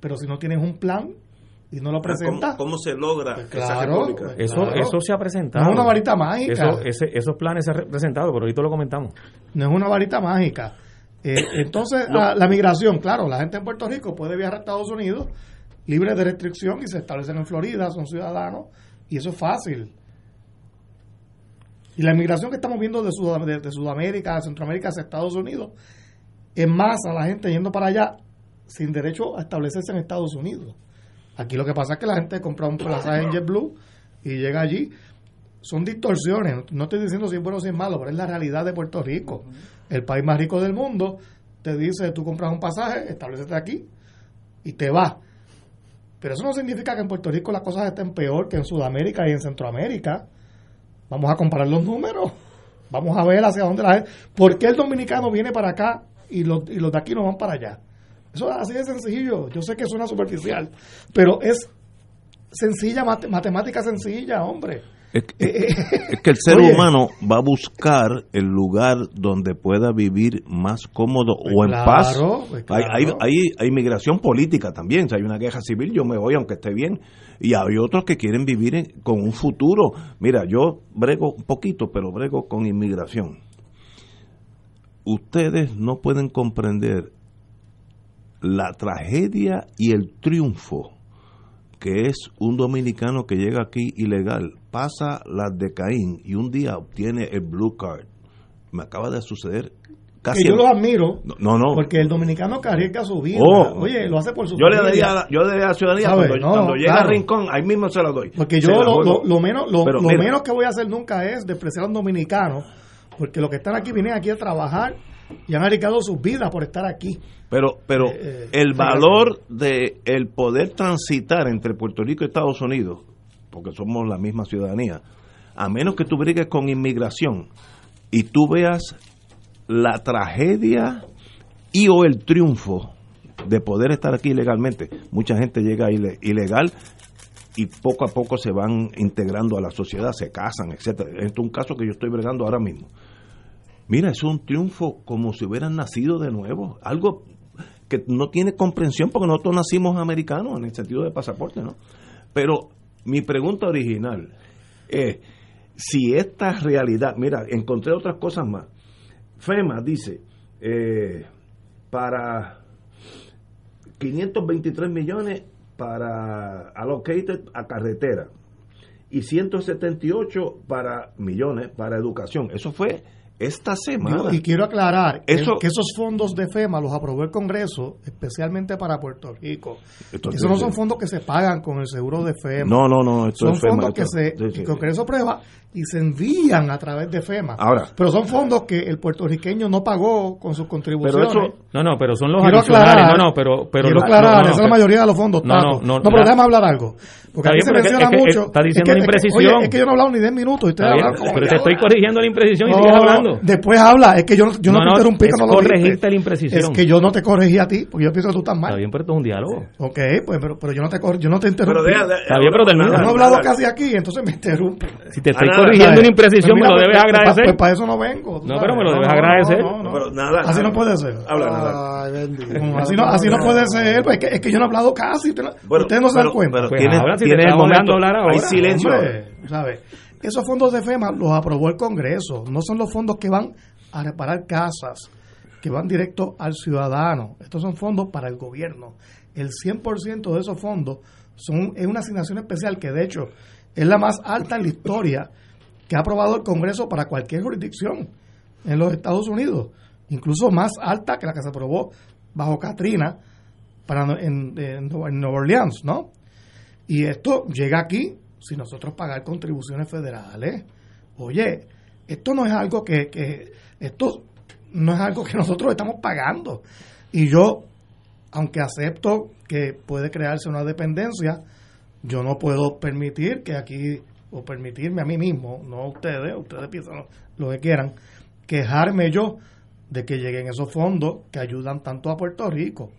pero si no tienes un plan y no lo presentas. ¿Cómo, se logra pues claro, Eso, eso se ha presentado. No es una varita mágica. esos planes se han presentado, pero ahorita lo comentamos. No es una varita mágica. Eh, <coughs> entonces, la, la, migración, claro, la gente en Puerto Rico puede viajar a Estados Unidos libre de restricción y se establecen en Florida, son ciudadanos, y eso es fácil. Y la inmigración que estamos viendo de, de, Sudamérica, de Centroamérica hacia Estados Unidos, es más a la gente yendo para allá sin derecho a establecerse en Estados Unidos. Aquí lo que pasa es que la gente compra un pasaje en JetBlue y llega allí. Son distorsiones. No estoy diciendo si es bueno o si es malo, pero es la realidad de Puerto Rico. El país más rico del mundo te dice, tú compras un pasaje, establecete aquí y te vas. Pero eso no significa que en Puerto Rico las cosas estén peor que en Sudamérica y en Centroamérica. Vamos a comparar los números. Vamos a ver hacia dónde la gente. ¿Por qué el dominicano viene para acá y los, y los de aquí no van para allá? Eso es así de sencillo. Yo sé que suena superficial, pero es sencilla, matemática sencilla, hombre. Es, que el ser humano va a buscar el lugar donde pueda vivir más cómodo o en paz. Pues hay, hay, hay, migración política también. Si hay una queja civil, yo me voy aunque esté bien. Y hay otros que quieren vivir con un futuro. Mira, yo brego un poquito, pero brego con inmigración. Ustedes no pueden comprender la tragedia y el triunfo que es un dominicano que llega aquí ilegal, pasa las de Caín y un día obtiene el blue card. Me acaba de suceder Casi yo lo admiro. No, no. Porque el dominicano que arriesga su vida. Oh. oye, lo hace por su Yo le daría, yo le daría la ciudadanía cuando, llega a Rincón, ahí mismo se la doy. Porque yo lo, lo, menos, lo, menos que voy a hacer nunca es despreciar a un dominicano. Porque los que están aquí vienen aquí a trabajar y han arriesgado sus vidas por estar aquí. Pero, pero eh, eh, el valor de el poder transitar entre Puerto Rico y Estados Unidos, porque somos la misma ciudadanía, a menos que tú brigues con inmigración y tú veas la tragedia y o el triunfo de poder estar aquí ilegalmente. Mucha gente llega ilegal y poco a poco se van integrando a la sociedad, se casan, etcétera. Este es un caso que yo estoy bregando ahora mismo. Mira, es un triunfo como si hubieran nacido de nuevo, algo que no tiene comprensión porque nosotros nacimos americanos en el sentido de pasaporte, ¿no? Pero mi pregunta original es si esta realidad, mira, encontré otras cosas más. FEMA dice, eh, para 523 millones para allocated a carretera y 178 para millones para educación. Eso fue esta semana. y quiero aclarar que esos fondos de FEMA los aprobó el Congreso especialmente para Puerto Rico. Esos no son fondos que se pagan con el seguro de FEMA. No, no, no. son fondos que se, el Congreso aprueba y se envían a través de FEMA. Ahora, pero son fondos que el puertorriqueño no pagó con sus contribuciones. no, no, pero son los quiero Aclarar, no, no, pero, pero quiero aclarar, esa es la mayoría de los fondos. No, no, no, no, pero déjame hablar algo. Porque aquí se menciona mucho. Está diciendo la imprecisión. es que yo no he hablado ni 10 minutos. Y usted pero te estoy corrigiendo la imprecisión y sigues hablando. Después habla. Es que yo, yo no, te interrumpí cuando lo corregiste la imprecisión. Es que yo no te corregí a ti, porque yo pienso que tú estás mal. Está bien, pero esto es un diálogo. Ok, pues, pero, pero yo no te, yo no te interrumpí. Está bien, pero termina. No he hablado casi aquí, entonces me interrumpe. Si te estoy corrigiendo una imprecisión me lo debes pues, agradecer. Pues, para eso no vengo. No, pero me lo debes agradecer. así no puede ser. así, no, así no puede ser. Pues, es, que, es que yo no he hablado casi. Ustedes no se dan cuenta. Pero tiene, pues tiene el momento de hablar ahora. Hay silencio. ¿sabes? Esos fondos de FEMA los aprobó el Congreso. No son los fondos que van a reparar casas, que van directo al ciudadano. Estos son fondos para el gobierno. El 100% de esos fondos son, es una asignación especial que, de hecho, es la más alta en la historia que ha aprobado el Congreso para cualquier jurisdicción en los Estados Unidos, incluso más alta que la que se aprobó bajo Katrina para en, en, Nueva Orleans, ¿no? Y esto llega aquí sin nosotros pagar contribuciones federales. Oye, esto no es algo que, que esto no es algo que nosotros estamos pagando. Y yo, aunque acepto que puede crearse una dependencia, yo no puedo permitir que aquí o permitirme a mí mismo, no a ustedes, ustedes piensan lo que quieran, quejarme yo de que lleguen esos fondos que ayudan tanto a Puerto Rico.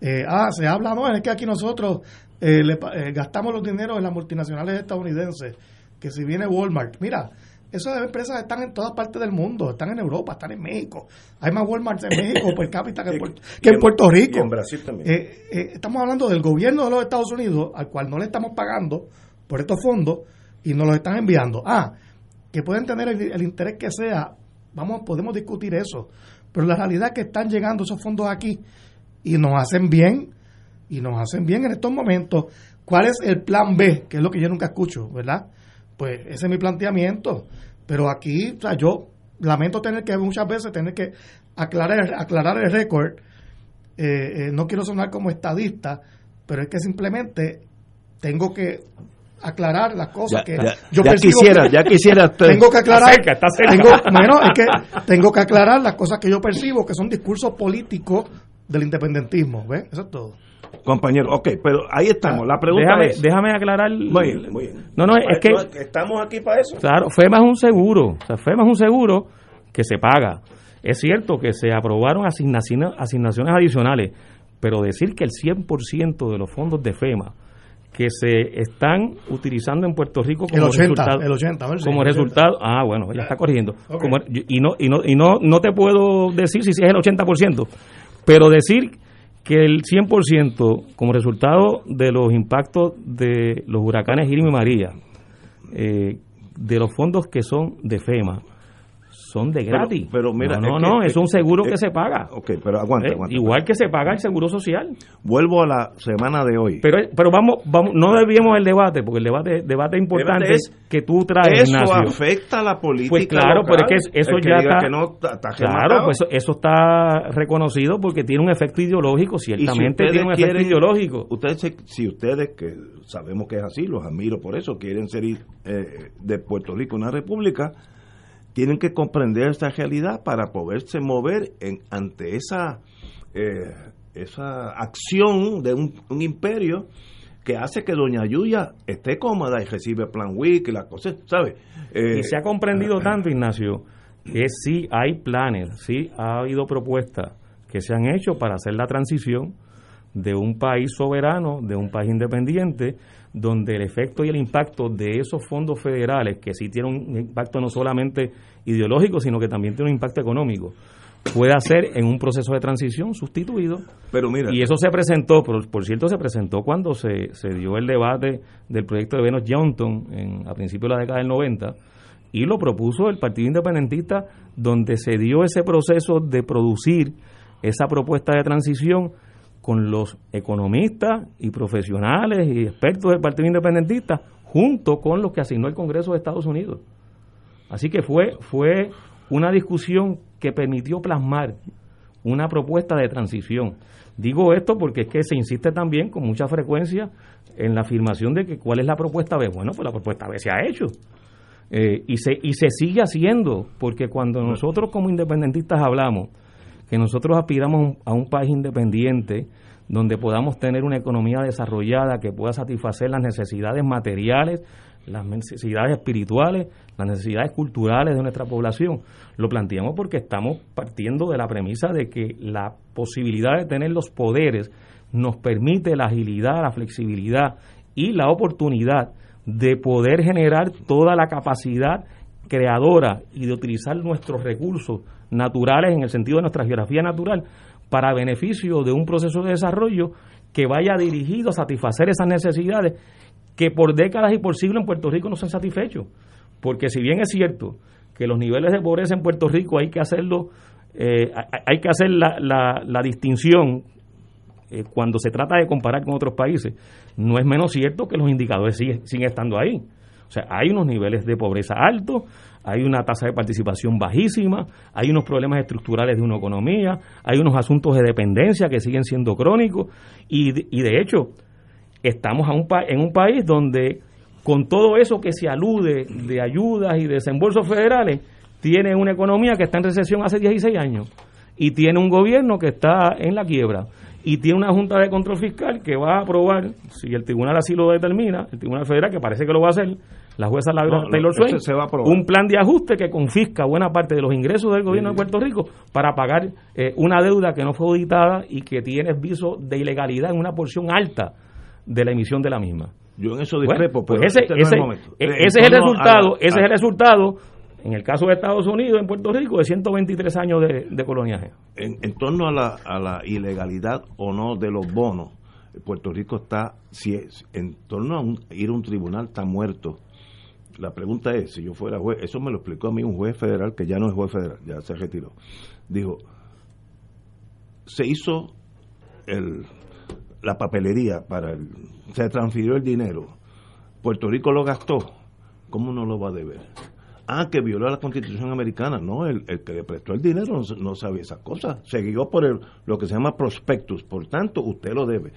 Eh, ah, se habla, no, es que aquí nosotros eh, le, eh, gastamos los dineros en las multinacionales estadounidenses, que si viene Walmart, mira, esas empresas están en todas partes del mundo, están en Europa, están en México. Hay más Walmart en México per <laughs> cápita que, en Puerto, Rico. en Brasil también. estamos hablando del gobierno de los Estados Unidos, al cual no le estamos pagando por estos fondos, y nos lo están enviando. Ah, que pueden tener el, interés que sea, vamos, podemos discutir eso, pero la realidad es que están llegando esos fondos aquí y nos hacen bien, y nos hacen bien en estos momentos. ¿Cuál es el plan B? Que es lo que yo nunca escucho, ¿verdad? Pues ese es mi planteamiento. Pero aquí, o sea, yo lamento tener que muchas veces tener que aclarar, aclarar el récord. Eh, eh, no quiero sonar como estadista, pero es que simplemente tengo que aclarar las cosas que yo ya quisiera, ya quisiera <laughs> tengo que aclarar Tengo, bueno, es que tengo que aclarar las cosas que yo percibo que son discursos políticos del independentismo, ¿ves? Eso es todo. Compañero, ok, pero ahí estamos. La pregunta déjame, es. Déjame aclarar. Muy bien, muy bien. No, no, es que. Estamos aquí para eso. Claro, FEMA es un seguro. O sea, FEMA es un seguro que se paga. Es cierto que se aprobaron asignaciones, asignaciones adicionales, pero decir que el 100% de los fondos de FEMA que se están utilizando en Puerto Rico como el 80, resultado el 80, como resultado ah bueno ya está corrigiendo y no y no y no no te puedo decir si es el 80% pero decir que el 100% como resultado de los impactos de los huracanes Irma y María eh, de los fondos que son de FEMA son de gratis. Pero, mira, no, no, es, un seguro que se paga. Ok, pero aguanta, eh, aguanta. Igual que se paga el seguro social. Vuelvo a la semana de hoy. Pero, pero vamos, vamos, no desviemos el debate, porque el debate, debate importante es que tú traes. Eso afecta a la política. Pues claro, pero es que eso ya está. claro, pues eso, está reconocido porque tiene un efecto ideológico, ciertamente tiene un efecto ideológico. Ustedes, si ustedes, que sabemos que es así, los admiro por eso, quieren ser eh, de Puerto Rico una república tienen que comprender esta realidad para poderse mover en, ante esa, eh, esa acción de un, imperio que hace que Doña Yuya esté cómoda y recibe Plan Week y las cosas, ¿sabes? y se ha comprendido eh, tanto, Ignacio, que sí hay planes, sí ha habido propuestas que se han hecho para hacer la transición de un país soberano, de un país independiente, donde el efecto y el impacto de esos fondos federales, que sí tienen un impacto no solamente ideológico, sino que también tiene un impacto económico, pueda ser en un proceso de transición sustituido. Pero mira, y eso se presentó, por, por cierto, se presentó cuando se, se dio el debate del proyecto de Venus Johnson en, a principios de la década del 90 y lo propuso el Partido Independentista donde se dio ese proceso de producir esa propuesta de transición con los economistas y profesionales y expertos del Partido Independentista junto con los que asignó el Congreso de Estados Unidos. Así que fue, fue una discusión que permitió plasmar una propuesta de transición. Digo esto porque es que se insiste también con mucha frecuencia en la afirmación de que cuál es la propuesta B. Bueno, pues la propuesta B se ha hecho. Eh, y, se, y se sigue haciendo, porque cuando nosotros como independentistas hablamos que nosotros aspiramos a un país independiente, donde podamos tener una economía desarrollada que pueda satisfacer las necesidades materiales, las necesidades espirituales, las necesidades culturales de nuestra población. Lo planteamos porque estamos partiendo de la premisa de que la posibilidad de tener los poderes nos permite la agilidad, la flexibilidad y la oportunidad de poder generar toda la capacidad creadora y de utilizar nuestros recursos naturales en el sentido de nuestra geografía natural para beneficio de un proceso de desarrollo que vaya dirigido a satisfacer esas necesidades que por décadas y por siglos en Puerto Rico no se han satisfecho. Porque si bien es cierto que los niveles de pobreza en Puerto Rico hay que hacerlo, eh, hay que hacer la, la, distinción eh, cuando se trata de comparar con otros países, no es menos cierto que los indicadores siguen, siguen estando ahí. O sea, hay unos niveles de pobreza altos, hay una tasa de participación bajísima, hay unos problemas estructurales de una economía, hay unos asuntos de dependencia que siguen siendo crónicos y, y de hecho estamos en un país donde con todo eso que se alude de ayudas y desembolsos federales, tiene una economía que está en recesión hace 16 años y tiene un gobierno que está en la quiebra y tiene una Junta de Control Fiscal que va a aprobar, si el tribunal así lo determina, el Tribunal Federal, que parece que lo va a hacer, la jueza Taylor Swain, un plan de ajuste que confisca buena parte de los ingresos del gobierno de Puerto Rico para pagar eh, una deuda que no fue auditada y que tiene viso de ilegalidad en una porción alta de la emisión de la misma. Yo en eso discrepo, pues ese, este ese, e, ese es el resultado, ese es el resultado en el caso de Estados Unidos, en Puerto Rico, de 123 años de, coloniaje. En, torno a la, a la ilegalidad o no de los bonos, Puerto Rico está, si es, en torno a ir a un tribunal está muerto. La pregunta es, si yo fuera juez, eso me lo explicó a mí un juez federal que ya no es juez federal, ya se retiró. Dijo, se hizo la papelería para el, se transfirió el dinero, Puerto Rico lo gastó, ¿cómo no lo va a deber? Ah, que violó la constitución americana. No, el, que le prestó el dinero no, sabía esas cosas. Se guió por el, lo que se llama prospectus. Por tanto, usted lo debe.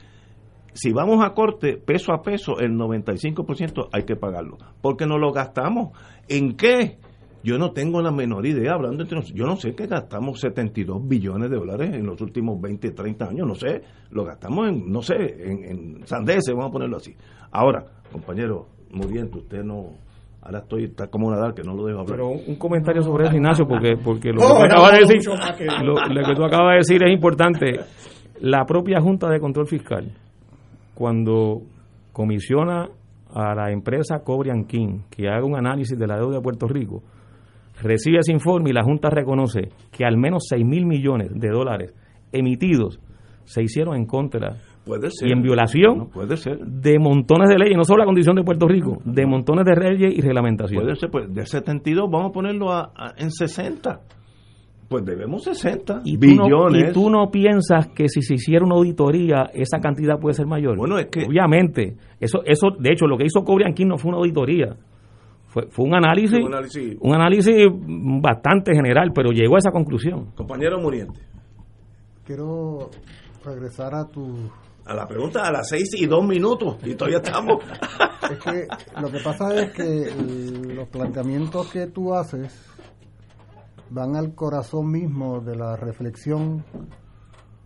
Si vamos a corte, peso a peso, el 95% hay que pagarlo. Porque no lo gastamos. ¿En qué? Yo no tengo la menor idea, hablando entre nosotros. Yo no sé que gastamos 72 billones de dólares en los últimos 20, 30 años. No sé, lo gastamos en, no sé, en, en sandeces, vamos a ponerlo así. Ahora, compañero Muriente, usted no. Ahora estoy está como nadar que no lo dejo hablar. Pero un comentario sobre eso, Ignacio, porque, porque lo, <laughs> que tú acabas de decir, lo, que tú acabas de decir es importante. La propia Junta de Control Fiscal, cuando comisiona a la empresa Cobrian King que haga un análisis de la deuda de Puerto Rico, recibe ese informe y la Junta reconoce que al menos 6 mil millones de dólares emitidos se hicieron en contra y en violación puede ser. de montones de leyes, no solo la condición de Puerto Rico, de montones de leyes y reglamentaciones. Puede ser, pues de 72 vamos a ponerlo a, en 60. Pues debemos 60 ¿Y billones. y tú no piensas que si se hiciera una auditoría esa cantidad puede ser mayor. Bueno, es que obviamente, eso eso de hecho lo que hizo Cobrian King no fue una auditoría. Fue, fue un análisis, un análisis, un análisis bastante general, pero llegó a esa conclusión. Compañero Muriente. Quiero regresar a tu a la pregunta a las seis y dos minutos y todavía estamos. es que lo que pasa es que los planteamientos que tú haces van al corazón mismo de la reflexión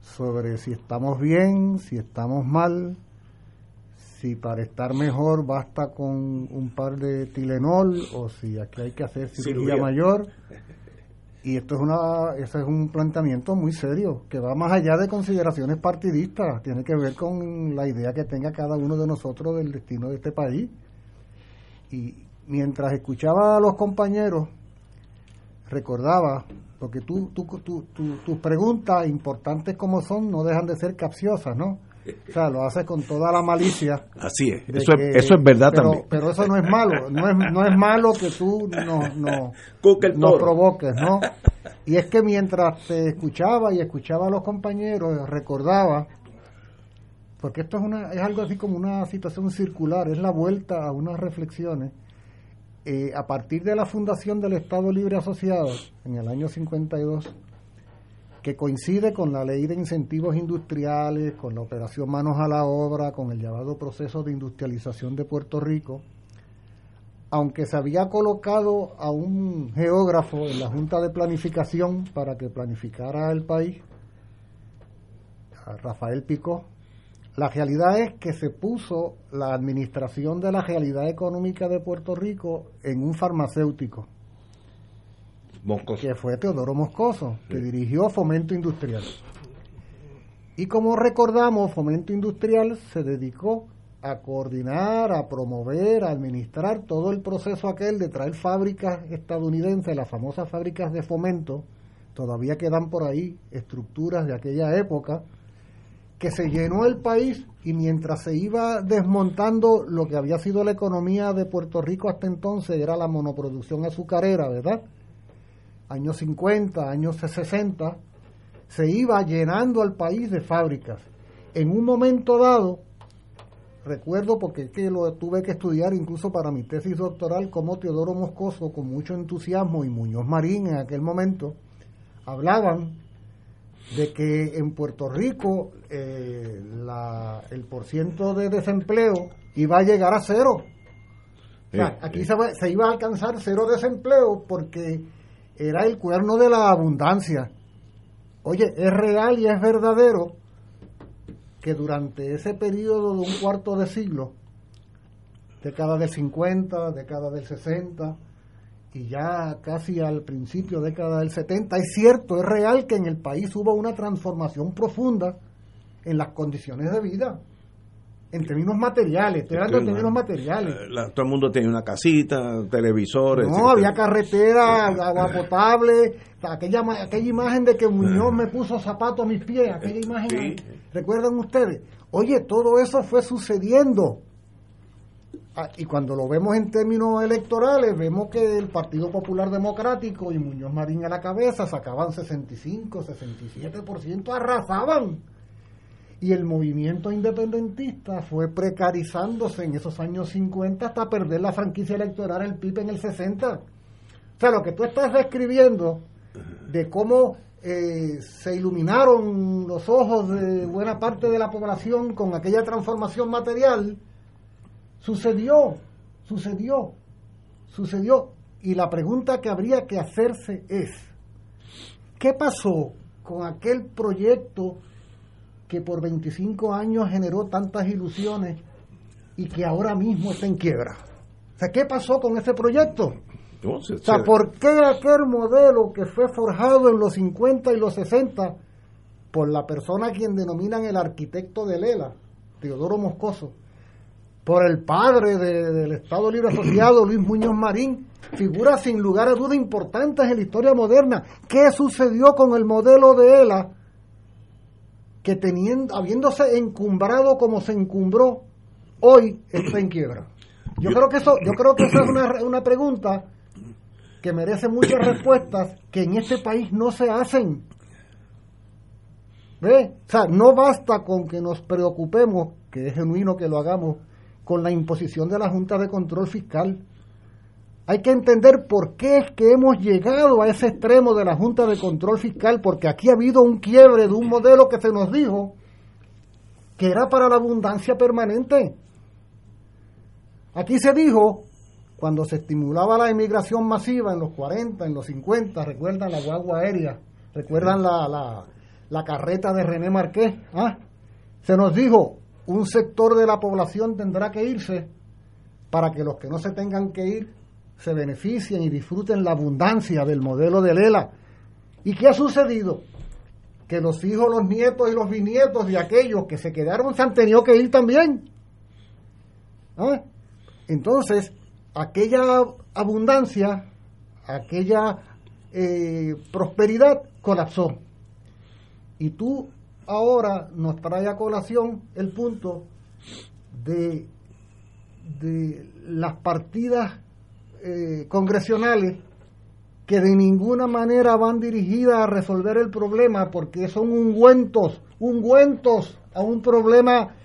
sobre si estamos bien, si estamos mal, si para estar mejor basta con un par de Tilenol o si aquí hay que hacer cirugía, mayor. <laughs> Y esto es una, ese es un planteamiento muy serio, que va más allá de consideraciones partidistas, tiene que ver con la idea que tenga cada uno de nosotros del destino de este país. Y mientras escuchaba a los compañeros, recordaba, porque tú, tú, tú, tus preguntas, importantes como son, no dejan de ser capciosas, ¿no? O sea, lo hace con toda la malicia. Así es, eso, es eso es verdad también. Pero eso no es malo, no es, no es malo que tú nos no, no <laughs> provoques, ¿no? Y es que mientras te escuchaba y escuchaba a los compañeros, recordaba, porque esto es, una, es algo así como una situación circular, es la vuelta a unas reflexiones. Eh, a partir de la fundación del Estado Libre Asociado, en el año 52, que coincide con la ley de incentivos industriales, con la operación manos a la obra, con el llamado proceso de industrialización de Puerto Rico, aunque se había colocado a un geógrafo en la Junta de Planificación para que planificara el país, Rafael Picó, la realidad es que se puso la administración de la realidad económica de Puerto Rico en un farmacéutico. Que fue Teodoro Moscoso, que dirigió Fomento Industrial. Y como recordamos, Fomento Industrial se dedicó a coordinar, a promover, a administrar todo el proceso aquel de traer fábricas estadounidenses, las famosas fábricas de fomento, todavía quedan por ahí estructuras de aquella época, que se llenó el país y mientras se iba desmontando lo que había sido la economía de Puerto Rico hasta entonces, era la monoproducción azucarera, ¿verdad? años 50, años 60, se iba llenando al país de fábricas. En un momento dado, recuerdo porque que lo tuve que estudiar incluso para mi tesis doctoral, como Teodoro Moscoso, con mucho entusiasmo, y Muñoz Marín en aquel momento, hablaban de que en Puerto Rico eh, el porciento de desempleo iba a llegar a cero. aquí se, se, iba a alcanzar cero desempleo porque era el cuerno de la abundancia. Oye, es real y es verdadero que durante ese periodo de un cuarto de siglo, década del 50, década del 60 y ya casi al principio década del 70, es cierto, es real que en el país hubo una transformación profunda en las condiciones de vida en términos materiales, estoy hablando en términos materiales. Eh, todo el mundo tenía una casita, televisores. No, había carretera, agua <laughs> potable, aquella, aquella imagen de que Muñoz me puso zapatos a mis pies, aquella imagen, ¿recuerdan ustedes? Oye, todo eso fue sucediendo. Ah, y cuando lo vemos en términos electorales, vemos que el Partido Popular Democrático y Muñoz Marín a la cabeza sacaban 65, 67%, arrasaban y el movimiento independentista fue precarizándose en esos años 50 hasta perder la franquicia electoral el PIB en el 60. O sea, lo que tú estás describiendo de cómo eh, se iluminaron los ojos de buena parte de la población con aquella transformación material, sucedió, sucedió, sucedió. Y la pregunta que habría que hacerse es, ¿qué pasó con aquel proyecto que por 25 años generó tantas ilusiones y que ahora mismo está en quiebra. O sea, ¿qué pasó con ese proyecto? o sea, ¿por qué aquel modelo que fue forjado en los 50 y los 60 por la persona a quien denominan el arquitecto de Lela, Teodoro Moscoso, por el padre del Estado Libre Asociado, Luis Muñoz Marín, figura sin lugar a duda importantes en la historia moderna. ¿Qué sucedió con el modelo de ELA que teniendo, habiéndose encumbrado como se encumbró, hoy está en quiebra. Yo, creo que eso, yo creo que eso es una, una pregunta que merece muchas respuestas que en este país no se hacen. ¿Ve? O sea, no basta con que nos preocupemos, que es genuino que lo hagamos, con la imposición de la Junta de Control Fiscal. Hay que entender por qué es que hemos llegado a ese extremo de la Junta de Control Fiscal, porque aquí ha habido un quiebre de un modelo que se nos dijo que era para la abundancia permanente. Aquí se dijo, cuando se estimulaba la inmigración masiva en los 40, en los 50, recuerdan la guagua aérea, recuerdan la, la, carreta de René Marqués, ¿ah? se nos dijo, un sector de la población tendrá que irse para que los que no se tengan que ir se beneficien y disfruten la abundancia del modelo de Lela. ¿Y qué ha sucedido? Que los hijos, los nietos y los bisnietos de aquellos que se quedaron se han tenido que ir también. ¿Ah? Entonces, aquella abundancia, aquella eh, prosperidad colapsó. Y tú ahora nos trae a colación el punto de, de las partidas eh, congresionales que de ninguna manera van dirigidas a resolver el problema porque son ungüentos, ungüentos a un problema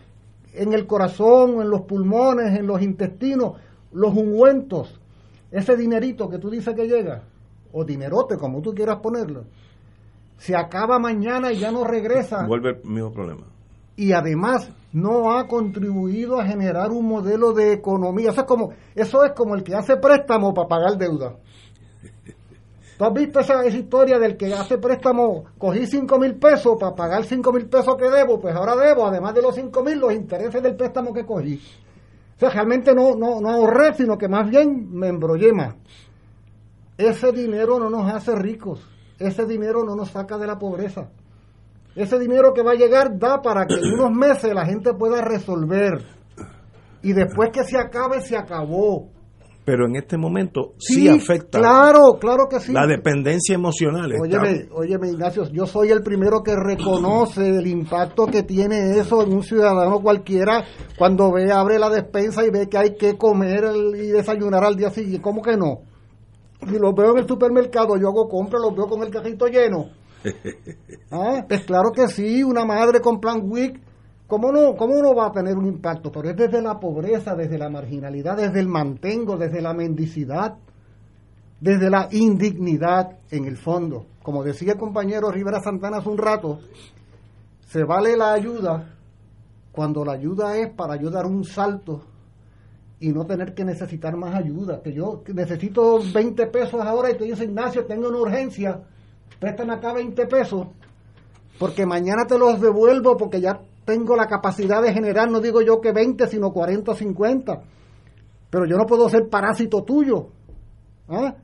en el corazón, en los pulmones, en los intestinos, los ungüentos, ese dinerito que tú dices que llega, o dinerote, como tú quieras ponerlo, se acaba mañana y ya no regresa. Vuelve el mismo problema. Y además no ha contribuido a generar un modelo de economía. Eso es como, eso es como el que hace préstamo para pagar deuda. ¿Tú has visto esa, esa historia del que hace préstamo? Cogí 5 mil pesos para pagar 5 mil pesos que debo, pues ahora debo, además de los 5 mil, los intereses del préstamo que cogí. O sea, realmente no, no, no ahorré, sino que más bien me embrollé más. Ese dinero no nos hace ricos, ese dinero no nos saca de la pobreza. Ese dinero que va a llegar da para que en unos meses la gente pueda resolver. Y después que se acabe, se acabó. Pero en este momento sí, afecta. Claro, claro que sí. La dependencia emocional. Óyeme, óyeme, Ignacio, yo soy el primero que reconoce el impacto que tiene eso en un ciudadano cualquiera cuando ve, abre la despensa y ve que hay que comer y desayunar al día siguiente. ¿Cómo que no? Si los veo en el supermercado, yo hago compra, los veo con el carrito lleno. <laughs> Ah, pues claro que sí, una madre con plan WIC, ¿cómo no, ¿cómo no va a tener un impacto? Pero es desde la pobreza, desde la marginalidad, desde el mantengo, desde la mendicidad, desde la indignidad en el fondo. Como decía el compañero Rivera Santana hace un rato, se vale la ayuda cuando la ayuda es para ayudar un salto y no tener que necesitar más ayuda. Que yo necesito 20 pesos ahora y te dice Ignacio, tengo una urgencia, préstame acá 20 pesos, porque mañana te los devuelvo porque ya tengo la capacidad de generar, no digo yo que 20, sino 40 o 50. Pero yo no puedo ser parásito tuyo. ¿ah?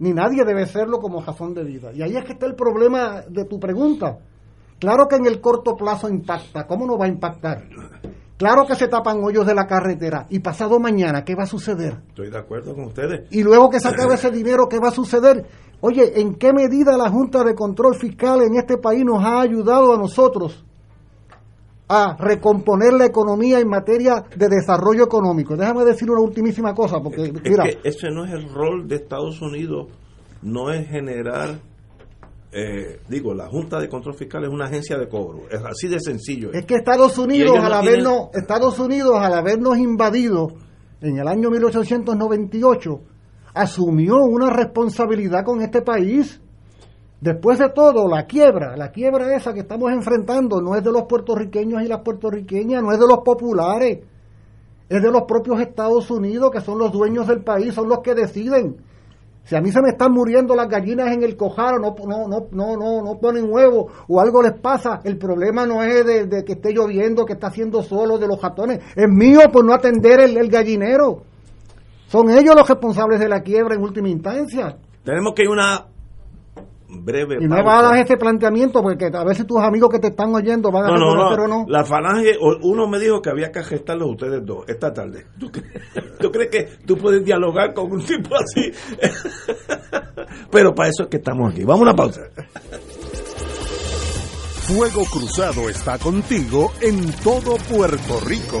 Ni nadie debe serlo como razón de vida. Y ahí es que está el problema de tu pregunta. Claro que en el corto plazo impacta. ¿Cómo no va a impactar? Claro que se tapan hoyos de la carretera. ¿Y pasado mañana qué va a suceder? Estoy de acuerdo con ustedes. Y luego que se acabe ese dinero, ¿qué va a suceder? Oye, ¿en qué medida la Junta de Control Fiscal en este país nos ha ayudado a nosotros a recomponer la economía en materia de desarrollo económico? Déjame decir una ultimísima cosa, porque mira, ese no es el rol de Estados Unidos, no es generar eh, digo, la Junta de Control Fiscal es una agencia de cobro, es así de sencillo. Es que Estados Unidos, al habernos, Estados Unidos, al habernos invadido en el año 1898, asumió una responsabilidad con este país. Después de todo, la quiebra, la quiebra esa que estamos enfrentando no es de los puertorriqueños y las puertorriqueñas, no es de los populares, es de los propios Estados Unidos que son los dueños del país, son los que deciden si a mí se me están muriendo las gallinas en el cojar o no, no, no, no, no, no ponen huevo o algo les pasa, el problema no es de, que esté lloviendo, que está haciendo solo, de los ratones, es mío por no atender el, el gallinero. Son ellos los responsables de la quiebra en última instancia. Tenemos que ir una breve. Y no va a dar ese planteamiento porque a veces tus amigos que te están oyendo van a no, no, pero no. La falange, uno me dijo que había que gestarlos ustedes dos esta tarde. <laughs> ¿Tú crees, que tú puedes dialogar con un tipo así? <laughs> pero para eso es que estamos aquí. Vamos a una pausa. Fuego Cruzado está contigo en todo Puerto Rico.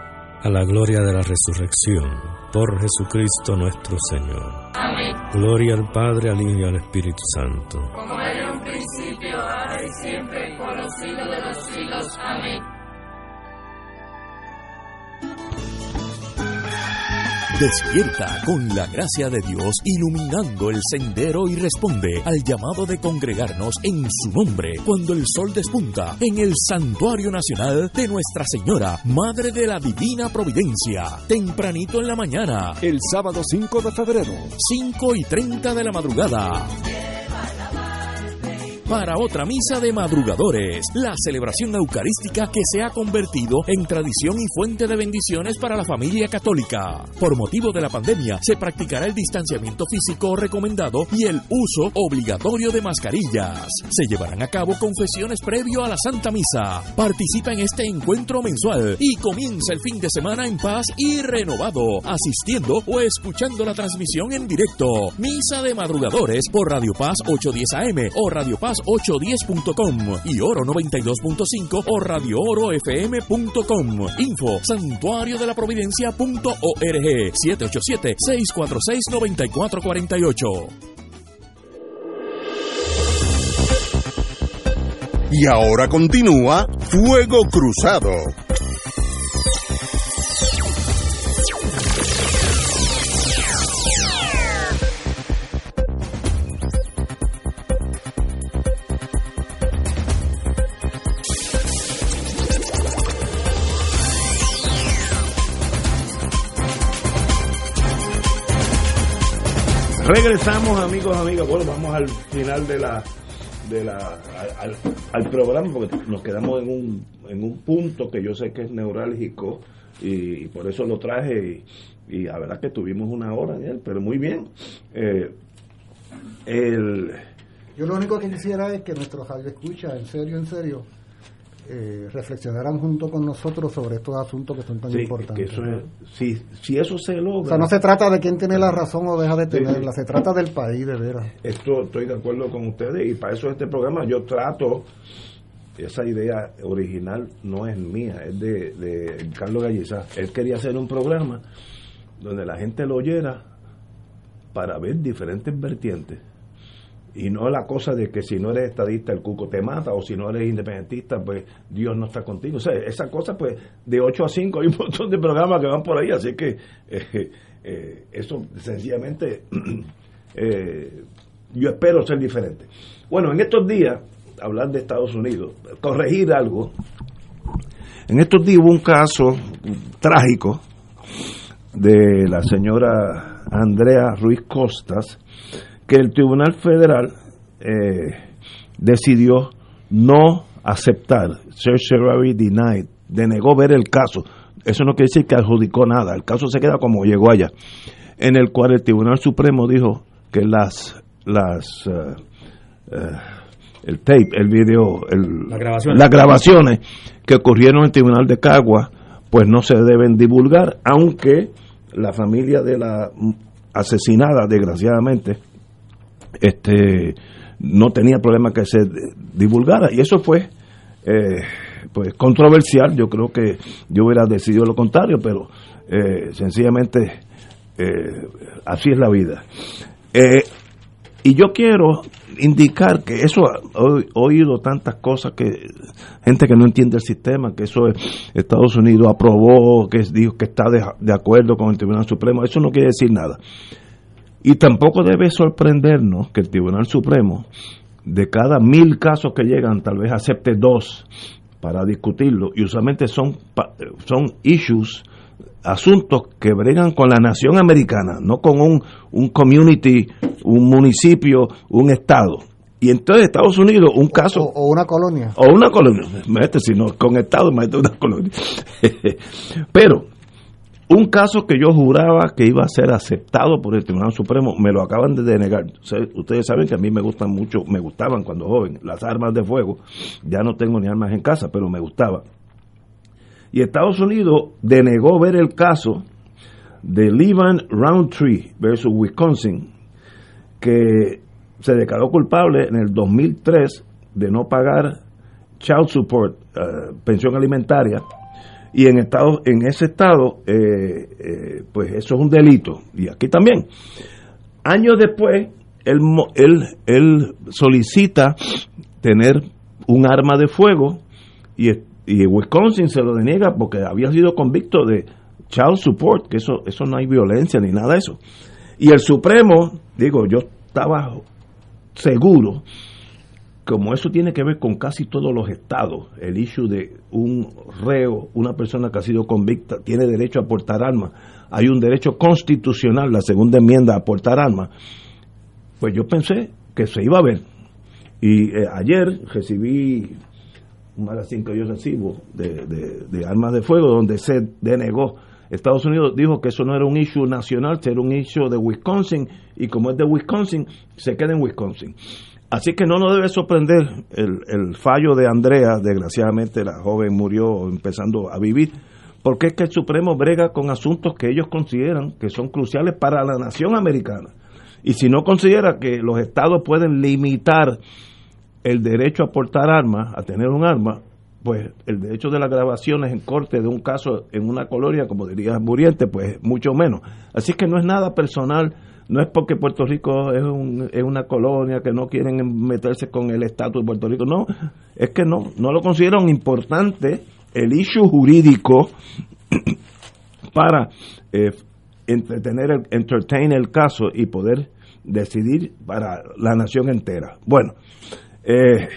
a la gloria de la resurrección, por Jesucristo nuestro Señor. Amén. Gloria al Padre, al Hijo y al Espíritu Santo. Como era en un principio, ahora y siempre, por los siglos de Despierta con la gracia de Dios iluminando el sendero y responde al llamado de congregarnos en su nombre cuando el sol despunta en el Santuario Nacional de Nuestra Señora, Madre de la Divina Providencia, tempranito en la mañana, El sábado 5 de febrero. 5 y 30 de la madrugada. Para otra misa de madrugadores, la celebración eucarística que se ha convertido en tradición y fuente de bendiciones para la familia católica. Por motivo de la pandemia, se practicará el distanciamiento físico recomendado y el uso obligatorio de mascarillas. Se llevarán a cabo confesiones previo a la Santa Misa. Participa en este encuentro mensual y comienza el fin de semana en paz y renovado, asistiendo o escuchando la transmisión en directo. Misa de madrugadores por Radio Paz 810 AM o Radio Paz 810.com y Oro 92.5 o Radio Oro FM.com. Info santuario de la providencia.org 787-646-9448. Y ahora continúa Fuego Cruzado. Regresamos, amigos, amigas. Bueno, vamos al final de la, de la al, programa porque nos quedamos en un, en un punto que yo sé que es neurálgico y, por eso lo traje y, la verdad que tuvimos una hora en él, pero muy bien. Eh, el, yo lo único que quisiera es que nuestros escucha, en serio, en serio, eh, reflexionaran junto con nosotros sobre estos asuntos que son tan sí, importantes. Que eso es, si, si eso se logra. O sea, no se trata de quién tiene la razón o deja de tenerla, se trata del país, de veras. Esto estoy de acuerdo con ustedes y para eso este programa yo trato. Esa idea original no es mía, es de, de Carlos Gallizá. Él quería hacer un programa donde la gente lo oyera para ver diferentes vertientes y no la cosa de que si no eres estadista el cuco te mata o si no eres independentista pues Dios no está contigo. O sea esa cosa pues de 8 a 5 <laughs> hay un montón de programas que van por ahí así que <laughs> eh, eh, eso sencillamente <clears throat> eh, yo espero ser diferente. Bueno en estos días hablar de Estados Unidos corregir algo en estos días hubo un caso trágico de la señora Andrea Ruiz Costas que el Tribunal Federal eh, decidió no aceptar, certiorari denied, denegó ver el caso. Eso no quiere decir que adjudicó nada, el caso se queda como llegó allá, en el cual el Tribunal Supremo dijo que las, las uh, uh, el tape, el video, el, las grabaciones que ocurrieron en el Tribunal de Cagua, pues no se deben divulgar, aunque la familia de la asesinada, desgraciadamente, este no tenía problema que se divulgara y eso fue eh, pues controversial. Yo creo que yo hubiera decidido lo contrario, pero eh, sencillamente eh, así es la vida. Eh, y yo quiero indicar que eso, he oído tantas cosas que gente que no entiende el sistema, que eso Estados Unidos aprobó, que dijo que está de, acuerdo con el Tribunal Supremo, eso no quiere decir nada. Y tampoco debe sorprendernos que el Tribunal Supremo, de cada mil casos que llegan, tal vez acepte dos para discutirlo, y usualmente son, son issues asuntos que bregan con la nación americana, no con un, un community, un municipio, un estado. Y entonces Estados Unidos, un caso... O, una colonia. O una colonia, sino con estado, una colonia. <laughs> Pero, un caso que yo juraba que iba a ser aceptado por el Tribunal Supremo, me lo acaban de denegar. Ustedes saben que a mí me gustan mucho, me gustaban cuando joven, las armas de fuego. Ya no tengo ni armas en casa, pero me gustaba y Estados Unidos denegó ver el caso de Levan Roundtree versus Wisconsin, que se declaró culpable en el 2003 de no pagar child support, eh, pensión alimentaria, y en estado, en ese estado, eh, eh, pues eso es un delito, y aquí también. Años después, él, él, él solicita tener un arma de fuego y y Wisconsin se lo deniega porque había sido convicto de child support, que eso, eso no hay violencia ni nada de eso. Y el Supremo, digo, yo estaba seguro, como eso tiene que ver con casi todos los estados, el issue de un reo, una persona que ha sido convicta, tiene derecho a portar armas, hay un derecho constitucional, la segunda enmienda, a portar armas, pues yo pensé que se iba a ver. Y eh, ayer recibí un magazine que yo recibo de, de, armas de fuego, donde se denegó. Estados Unidos dijo que eso no era un issue nacional, era un issue de Wisconsin, y como es de Wisconsin, se queda en Wisconsin. Así que no nos debe sorprender el, el fallo de Andrea, desgraciadamente la joven murió empezando a vivir, porque es que el Supremo brega con asuntos que ellos consideran que son cruciales para la nación americana. Y si no considera que los estados pueden limitar el derecho a portar armas, a tener un arma, pues el derecho de las grabaciones en corte de un caso en una colonia, como diría Muriente, pues mucho menos. Así que no es nada personal, no es porque Puerto Rico es, un, es una colonia que no quieren meterse con el estatus de Puerto Rico, no, es que no, no lo consideran importante el issue jurídico <clears throat> para eh, entretener, el, entertain el caso y poder decidir para la nación entera. Bueno, eh,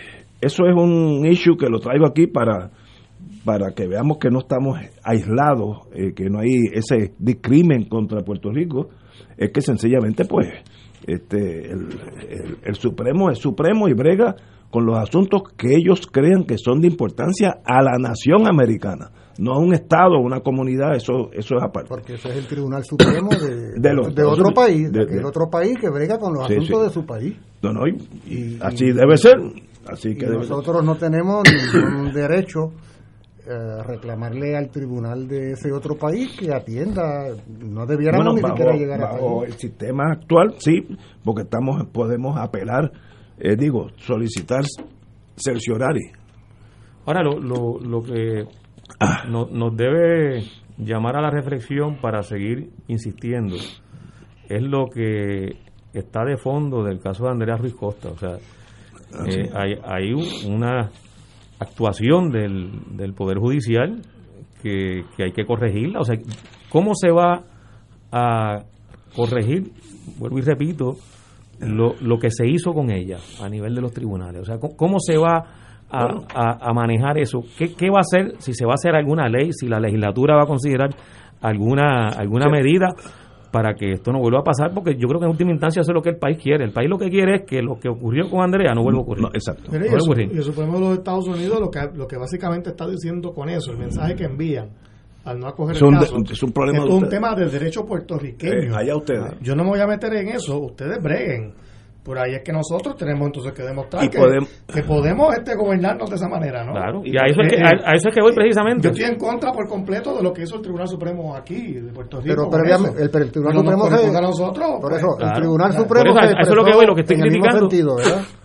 eso es un issue que lo traigo aquí para, para que veamos que no estamos aislados, eh, que no hay ese discrimen contra Puerto Rico, es que sencillamente pues este el, el, Supremo es Supremo y brega con los asuntos que ellos crean que son de importancia a la nación americana, no a un Estado, una comunidad, eso eso es aparte. Porque ese es el Tribunal Supremo de, <coughs> de, otro país, de, otro país que brega con los asuntos de su país. No, y, así debe ser. Así que nosotros no tenemos ningún <coughs> derecho a reclamarle al tribunal de ese otro país que atienda. No debiéramos ni siquiera llegar a el sistema actual, sí, porque estamos podemos apelar, eh, digo, solicitar cerciorari. Ahora, lo, lo, lo que ah. nos debe llamar a la reflexión para seguir insistiendo es lo que está de fondo del caso de Andrea Ruiz Costa. O sea, ah, eh, hay, hay una actuación del, del Poder Judicial que, hay que corregirla. O sea, ¿cómo se va a corregir, vuelvo y repito, lo, lo que se hizo con ella a nivel de los tribunales? O sea, ¿cómo, se va a, a, manejar eso? ¿Qué, ¿Qué va a hacer? Si se va a hacer alguna ley, si la legislatura va a considerar alguna, alguna medida para que esto no vuelva a pasar, porque yo creo que en última instancia eso es lo que el país quiere. El país lo que quiere es que lo que ocurrió con Andrea no vuelva a ocurrir. exacto. y, el, Supremo de los Estados Unidos lo que, lo que básicamente está diciendo con eso, el mensaje que envían al no acoger el caso, es un, problema es un tema del derecho puertorriqueño. Eh, allá ustedes. Yo no me voy a meter en eso, ustedes breguen por ahí es que nosotros tenemos entonces que demostrar que, podemos, este, gobernarnos de esa manera, ¿no? Claro, y, a eso, es que, a, eso es que voy precisamente. Yo estoy en contra por completo de lo que hizo el Tribunal Supremo aquí, de Puerto Rico. Pero, el, el, Tribunal Supremo se... a nosotros. Por eso, el Tribunal Supremo eso, eso, es lo que voy, lo que estoy criticando. Sentido, <laughs>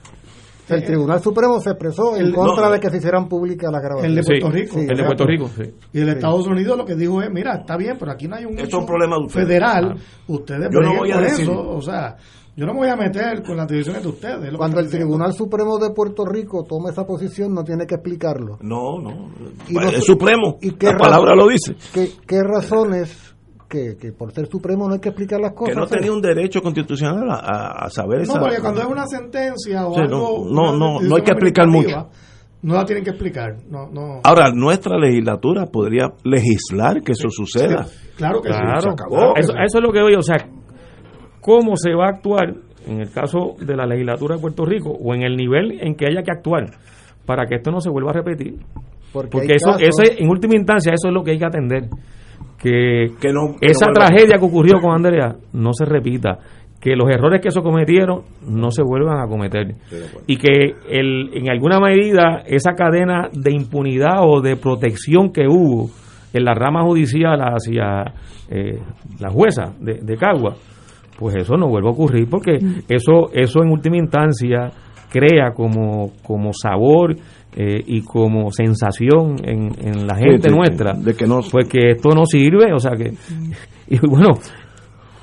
El Tribunal Supremo se expresó en contra de que se hicieran públicas las grabaciones. El de Puerto Rico. el de Puerto Rico, Y el Estados Unidos lo que dijo es, mira, está bien, pero aquí no hay un hecho problema federal. Ustedes yo no voy a decir. eso, o sea, yo no me voy a meter con las decisiones de ustedes. Cuando el Tribunal Supremo de Puerto Rico toma esa posición, no tiene que explicarlo. No, no. el Supremo, ¿y qué la palabra lo dice. ¿Qué, qué razones que, que, por ser supremo no hay que explicar las cosas. Que no tenía un derecho constitucional a, a saber No, porque cuando es una sentencia o algo. No, no, no, hay que explicar mucho. No la tienen que explicar. No, no. Ahora, nuestra legislatura podría legislar que eso suceda. claro que claro, sí. Acabó. Eso, eso, es lo que voy, o sea, cómo se va a actuar en el caso de la legislatura de Puerto Rico o en el nivel en que haya que actuar para que esto no se vuelva a repetir. Porque, eso, en última instancia, eso es lo que hay que atender. Que, esa tragedia que ocurrió con Andrea no se repita. Que los errores que se cometieron no se vuelvan a cometer. Y que el, en alguna medida esa cadena de impunidad o de protección que hubo en la rama judicial hacia eh, la jueza de, de Cagua, pues eso no vuelve a ocurrir porque mm. eso eso en última instancia crea como como sabor eh, y como sensación en, en la gente nuestra de que no pues que esto no sirve o sea que <laughs> y bueno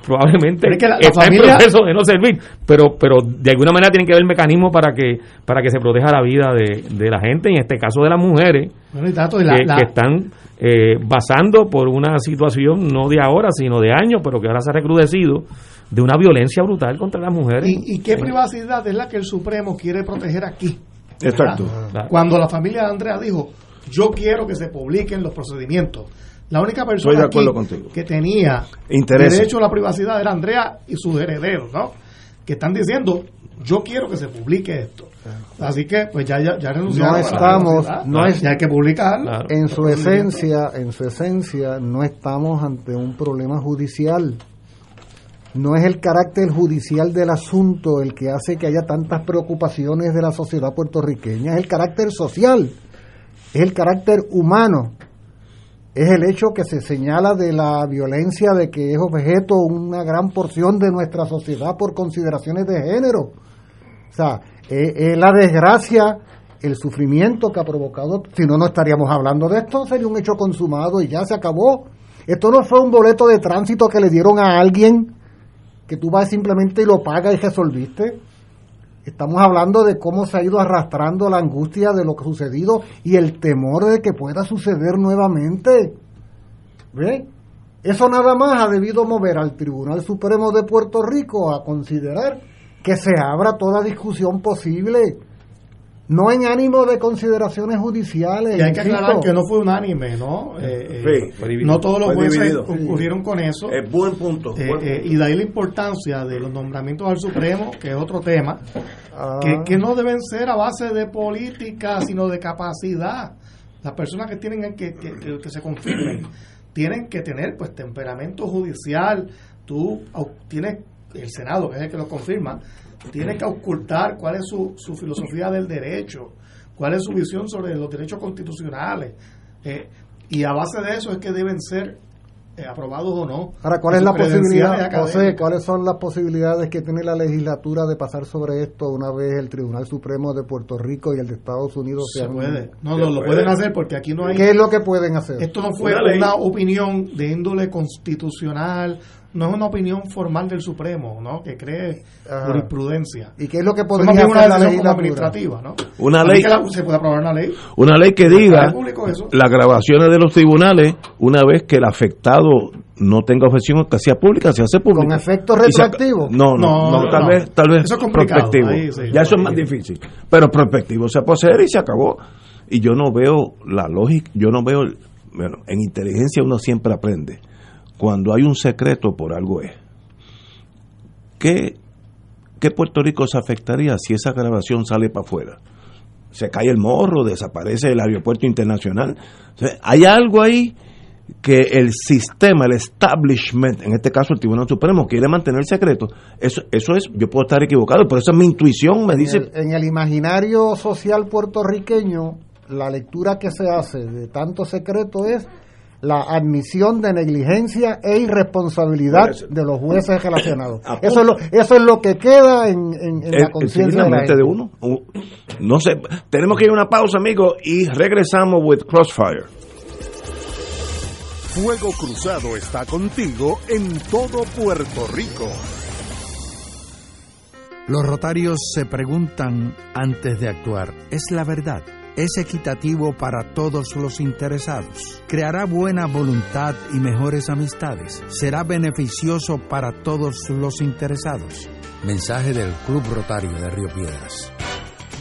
probablemente es que la, está familia... en proceso de no servir pero pero de alguna manera tiene que haber mecanismo para que para que se proteja la vida de, de la gente en este caso de las mujeres que, están eh, basando por una situación no de ahora sino de años pero que ahora se ha recrudecido de una violencia brutal contra las mujeres. ¿Y, qué privacidad es la que el Supremo quiere proteger aquí? Exacto. Cuando la familia de Andrea dijo, yo quiero que se publiquen los procedimientos. La única persona aquí que tenía derecho a la privacidad era Andrea y sus herederos, ¿no? Que están diciendo, yo quiero que se publique esto. Así que, pues ya, ya, renunciaron. No estamos, no es, ya hay que publicarlo. En su esencia, en su esencia, no estamos ante un problema judicial no es el carácter judicial del asunto el que hace que haya tantas preocupaciones de la sociedad puertorriqueña, es el carácter social, es el carácter humano, es el hecho que se señala de la violencia de que es objeto una gran porción de nuestra sociedad por consideraciones de género. O sea, es, la desgracia, el sufrimiento que ha provocado, si no, no estaríamos hablando de esto, sería un hecho consumado y ya se acabó. Esto no fue un boleto de tránsito que le dieron a alguien que tú vas simplemente y lo pagas y resolviste. Estamos hablando de cómo se ha ido arrastrando la angustia de lo que ha sucedido y el temor de que pueda suceder nuevamente. ¿Ve? Eso nada más ha debido mover al Tribunal Supremo de Puerto Rico a considerar que se abra toda discusión posible no en ánimo de consideraciones judiciales. Y hay que aclarar que no fue unánime, ¿no? Eh, eh, no todos los jueces concurrieron con eso. Es buen punto. Eh, y de ahí la importancia de los nombramientos al Supremo, que es otro tema, ah. que, no deben ser a base de política, sino de capacidad. Las personas que tienen que, que, que se confirmen tienen que tener pues temperamento judicial. Tú tienes el Senado, que es el que lo confirma, tiene que ocultar cuál es su, su filosofía del derecho, cuál es su visión sobre los derechos constitucionales. Eh, y a base de eso es que deben ser eh, aprobados o no. Ahora, ¿cuál es la posibilidad, José, cuáles son las posibilidades que tiene la legislatura de pasar sobre esto una vez el Tribunal Supremo de Puerto Rico y el de Estados Unidos se puede. No, no, lo pueden hacer porque aquí no hay. ¿Qué es lo que pueden hacer? Esto no fue una opinión de índole constitucional no es una opinión formal del Supremo, ¿no? Que cree jurisprudencia. ¿Y qué es lo que podría hacer una la ley administrativa, ¿no? Una ley se puede aprobar una ley. Una ley que diga las grabaciones de los tribunales una vez que el afectado no tenga objeción que sea pública, se hace pública. ¿Con efecto retroactivo? No, no, no, tal vez tal vez eso es prospectivo. ya eso es más difícil. Pero prospectivo se puede hacer y se acabó. Y yo no veo la lógica, yo no veo, bueno, en inteligencia uno siempre aprende cuando hay un secreto por algo es. ¿Qué, ¿Qué Puerto Rico se afectaría si esa grabación sale para afuera? Se cae el morro, desaparece el aeropuerto internacional. hay algo ahí que el sistema, el establishment, en este caso el Tribunal Supremo, quiere mantener secreto. Eso, eso es, yo puedo estar equivocado, pero esa es mi intuición, me dice... en el imaginario social puertorriqueño, la lectura que se hace de tanto secreto es la admisión de negligencia e irresponsabilidad de los jueces relacionados. <coughs> Eso es lo, eso es lo que queda en, la conciencia de, la de uno. No sé, tenemos que ir a una pausa, amigos, y regresamos with Crossfire. Fuego Cruzado está contigo en todo Puerto Rico. Los rotarios se preguntan antes de actuar, ¿es la verdad? ¿Es equitativo para todos los interesados? ¿Creará buena voluntad y mejores amistades? ¿Será beneficioso para todos los interesados? Mensaje del Club Rotario de Río Piedras.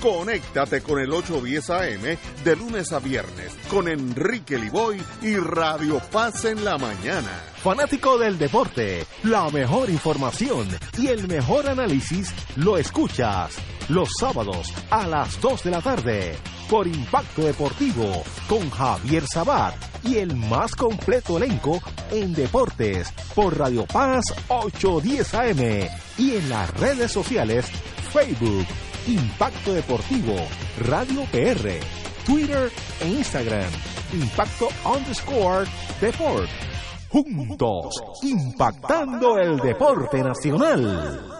Conéctate con el 810 AM de lunes a viernes con Enrique Liboy y Radio Paz en la mañana. Fanático del deporte, la mejor información y el mejor análisis lo escuchas los sábados a las 2 de la tarde por Impacto Deportivo con Javier Sabat y el más completo elenco en deportes por Radio Paz 810 AM y en las redes sociales Facebook Impacto Deportivo, Radio PR, Twitter e Instagram. Impacto underscore Deport. Juntos, impactando el deporte nacional.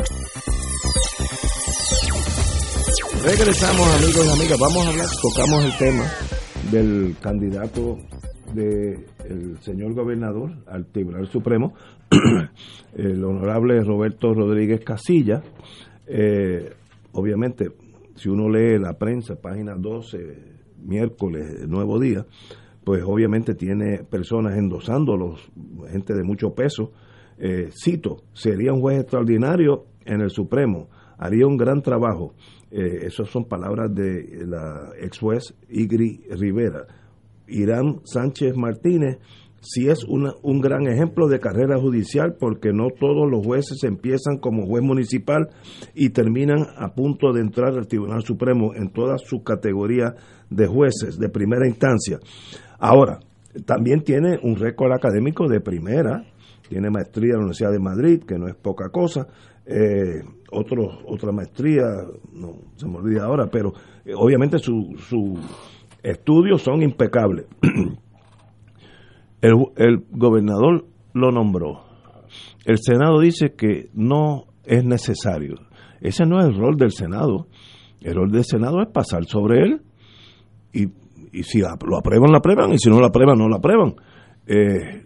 Regresamos amigos y amigas, vamos a hablar, tocamos el tema del candidato del señor gobernador al Tribunal Supremo, <clears throat> el honorable Roberto Rodríguez Casilla. Eh, obviamente, si uno lee la prensa, página 12, miércoles, nuevo día, pues obviamente tiene personas endosándolos, gente de mucho peso. Eh, cito, sería un juez extraordinario en el Supremo, haría un gran trabajo eh, esas son palabras de la ex juez Igri Rivera. Irán Sánchez Martínez sí es un gran ejemplo de carrera judicial porque no todos los jueces empiezan como juez municipal y terminan a punto de entrar al Tribunal Supremo en todas sus categorías de jueces de primera instancia. Ahora, también tiene un récord académico de primera, tiene maestría en la Universidad de Madrid, que no es poca cosa, eh, otro, otra maestría, no se me olvida ahora, pero eh, obviamente sus su estudios son impecables. <clears throat> el, el gobernador lo nombró. El Senado dice que no es necesario. Ese no es el rol del Senado. El rol del Senado es pasar sobre él y, y si lo aprueban, lo aprueban y si no lo aprueban, no lo aprueban. Eh,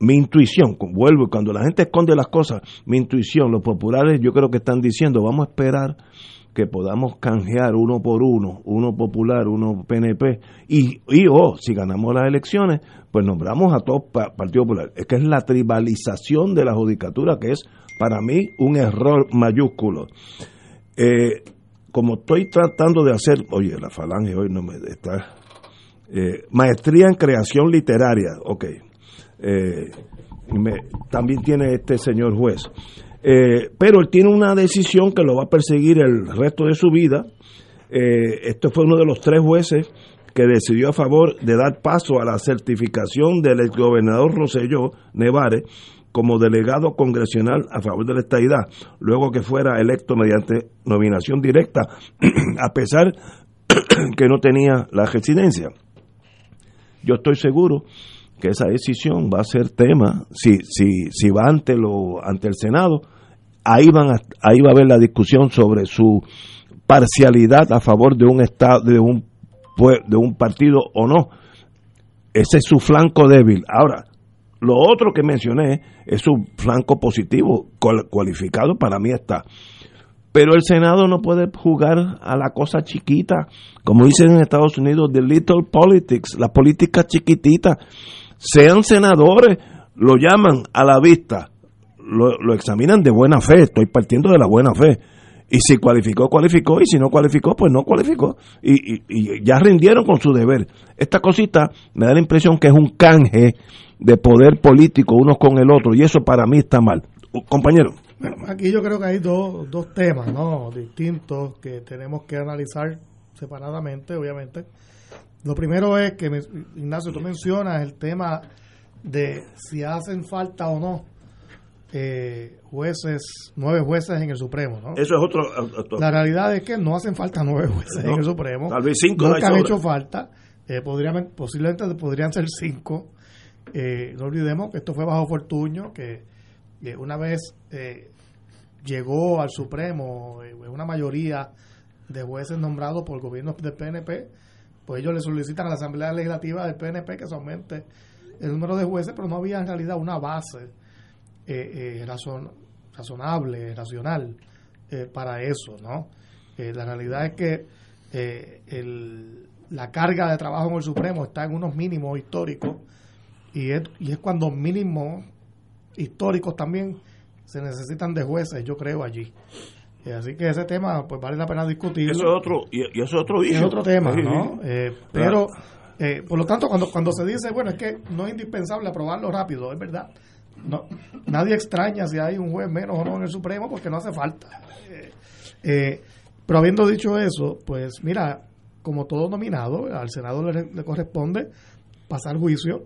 mi intuición, vuelvo, cuando la gente esconde las cosas, mi intuición, los populares yo creo que están diciendo, vamos a esperar que podamos canjear uno por uno, uno popular, uno PNP, y, y oh, si ganamos las elecciones, pues nombramos a todos Partido Popular. Es que es la tribalización de la judicatura, que es para mí un error mayúsculo. Eh, como estoy tratando de hacer, oye, la falange hoy no me está... Eh, maestría en creación literaria, ok, eh, también tiene este señor juez. Eh, pero él tiene una decisión que lo va a perseguir el resto de su vida. Eh, este fue uno de los tres jueces que decidió a favor de dar paso a la certificación del exgobernador Roselló Nevares como delegado congresional a favor de la estadidad, luego que fuera electo mediante nominación directa, <clears throat> a pesar <clears throat> que no tenía la residencia. Yo estoy seguro que esa decisión va a ser tema, si, si, si va ante, lo, ante el Senado, ahí, van ahí va a haber la discusión sobre su parcialidad a favor de un estado de un de un partido o no ese es su flanco débil ahora lo otro que mencioné es su flanco positivo, cualificado, para mí está. Pero el Senado no puede jugar a la cosa chiquita, como dicen en Estados Unidos, the little politics, la política chiquitita. Sean senadores, lo llaman a la vista, lo, lo examinan de buena fe, estoy partiendo de la buena fe. Y si cualificó, cualificó, y si no cualificó, pues no cualificó. Y, y, ya rindieron con su deber. Esta cosita me da la impresión que es un canje de poder político unos con el otro y eso para mí está mal. Compañero. aquí yo creo que hay dos, dos temas ¿no? distintos que tenemos que analizar separadamente, obviamente. Lo primero es que, Ignacio, tú mencionas el tema de si hacen falta o no eh, jueces, nueve jueces en el Supremo. ¿no? Eso es otro, La realidad es que no hacen falta nueve jueces en el Supremo. Tal vez cinco. Nunca han hecho falta. Eh, podrían, posiblemente podrían ser cinco. Eh, no olvidemos que esto fue bajo Fortuño, que una vez eh, llegó al Supremo una mayoría de jueces nombrados por gobiernos del PNP, pues ellos le solicitan a la Asamblea Legislativa del PNP que se aumente el número de jueces, pero no había en realidad una base razon, razonable, racional para eso, ¿no? la realidad es que el, la carga de trabajo en el Supremo está en unos mínimos históricos y es, y es cuando mínimos históricos también se necesitan de jueces, yo creo, allí. Eh, así que ese tema, pues vale la pena discutirlo. Eso es otro, y, eso es otro Es otro tema, ¿no? Eh, pero, eh, por lo tanto, cuando, cuando se dice, bueno, es que no es indispensable aprobarlo rápido, es verdad. No, nadie extraña si hay un juez menos o no en el Supremo porque no hace falta. pero habiendo dicho eso, pues mira, como todo nominado, al Senado le, le corresponde pasar juicio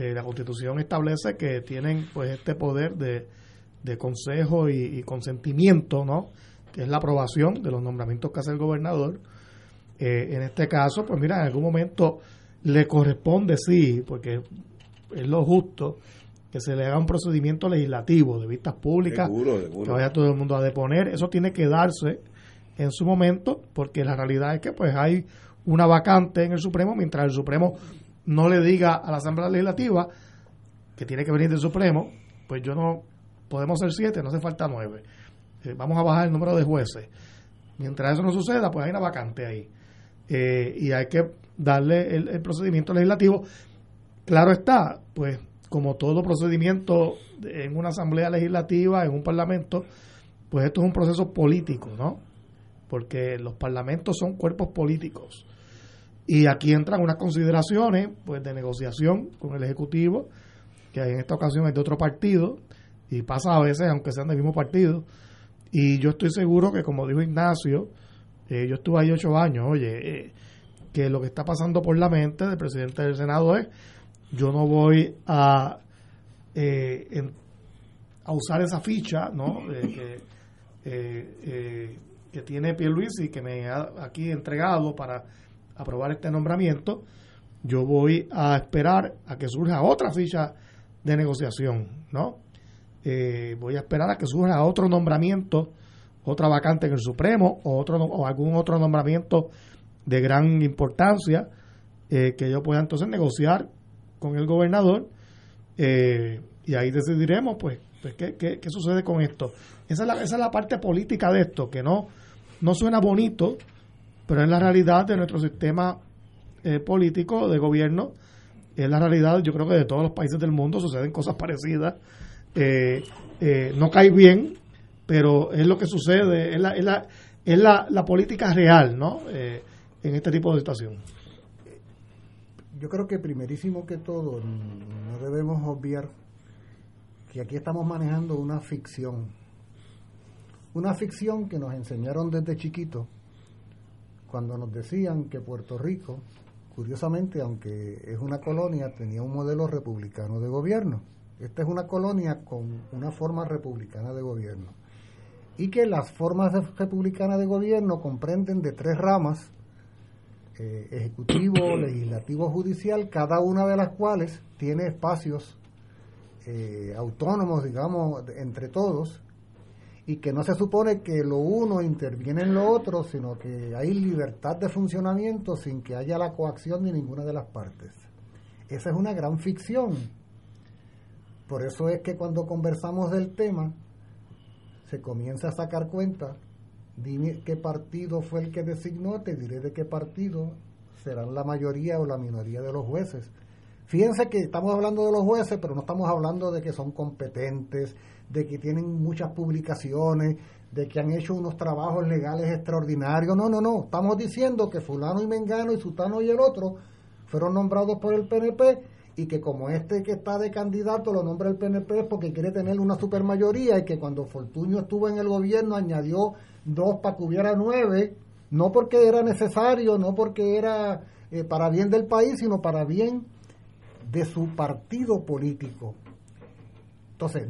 eh, la Constitución establece que tienen pues este poder de, consejo y, consentimiento, ¿no? Que es la aprobación de los nombramientos que hace el gobernador. Eh, en este caso, pues mira, en algún momento le corresponde, sí, porque es lo justo que se le haga un procedimiento legislativo de vistas públicas, que vaya todo el mundo a deponer. Eso tiene que darse en su momento, porque la realidad es que pues hay una vacante en el Supremo, mientras el Supremo no le diga a la Asamblea Legislativa que tiene que venir del Supremo, pues yo no, podemos ser siete, no hace falta nueve. Eh, vamos a bajar el número de jueces. Mientras eso no suceda, pues hay una vacante ahí. Eh, y hay que darle el, procedimiento legislativo. Claro está, pues como todo procedimiento en una asamblea legislativa, en un parlamento, pues esto es un proceso político, ¿no? Porque los parlamentos son cuerpos políticos. Y aquí entran unas consideraciones pues de negociación con el Ejecutivo, que en esta ocasión es de otro partido, y pasa a veces, aunque sean del mismo partido. Y yo estoy seguro que, como dijo Ignacio, eh, yo estuve ahí ocho años, oye, eh, que lo que está pasando por la mente del presidente del Senado es, yo no voy a, eh, a usar esa ficha, ¿no? que, que tiene Pierluisi y que me ha aquí entregado para aprobar este nombramiento, yo voy a esperar a que surja otra ficha de negociación, ¿no? Eh, voy a esperar a que surja otro nombramiento, otra vacante en el Supremo o, otro, o algún otro nombramiento de gran importancia eh, que yo pueda entonces negociar con el gobernador eh, y ahí decidiremos pues, pues ¿qué, qué, sucede con esto. Esa es, la, esa es la parte política de esto, que no, no suena bonito, pero es la realidad de nuestro sistema eh, político de gobierno, es la realidad, yo creo que de todos los países del mundo suceden cosas <laughs> parecidas. Eh, eh, no cae bien, pero es lo que sucede, es la, es la, es la, la política real, ¿no? en este tipo de situación. Yo creo que primerísimo que todo, no debemos obviar que aquí estamos manejando una ficción. Una ficción que nos enseñaron desde chiquitos cuando nos decían que Puerto Rico curiosamente, aunque es una colonia, tenía un modelo republicano de gobierno. Esta es una colonia con una forma republicana de gobierno. Y que las formas republicanas de gobierno comprenden de tres ramas, eh, ejecutivo, <coughs> legislativo, judicial, cada una de las cuales tiene espacios eh, autónomos, digamos, entre todos, y que no se supone que lo uno interviene en lo otro, sino que hay libertad de funcionamiento sin que haya la coacción de ninguna de las partes. Esa es una gran ficción. Por eso es que cuando conversamos del tema, se comienza a sacar cuenta, dime qué partido fue el que designó, te diré de qué partido serán la mayoría o la minoría de los jueces. Fíjense que estamos hablando de los jueces, pero no estamos hablando de que son competentes, de que tienen muchas publicaciones, de que han hecho unos trabajos legales extraordinarios. No, no, no. Estamos diciendo que fulano y mengano y sutano y el otro fueron nombrados por el PNP y que como este que está de candidato lo nombra el PNP porque quiere tener una supermayoría y que cuando Fortuño estuvo en el gobierno añadió dos para que hubiera nueve, no porque era necesario, no porque era eh, para bien del país, sino para bien de su partido político. Entonces,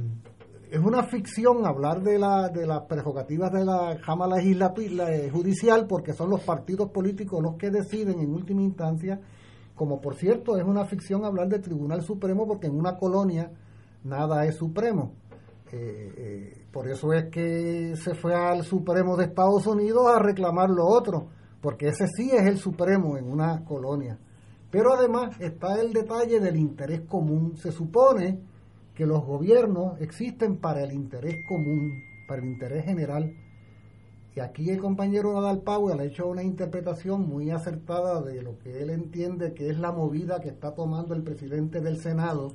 es una ficción hablar de, la, de las prerrogativas de la Cámara Legislativa eh, Judicial porque son los partidos políticos los que deciden en última instancia, como por cierto es una ficción hablar del Tribunal Supremo porque en una colonia nada es supremo. Eh, eh, por eso es que se fue al Supremo de Estados Unidos a reclamar lo otro, porque ese sí es el Supremo en una colonia. Pero además está el detalle del interés común. Se supone que los gobiernos existen para el interés común, para el interés general. Y aquí el compañero Nadal Powell ha hecho una interpretación muy acertada de lo que él entiende que es la movida que está tomando el presidente del Senado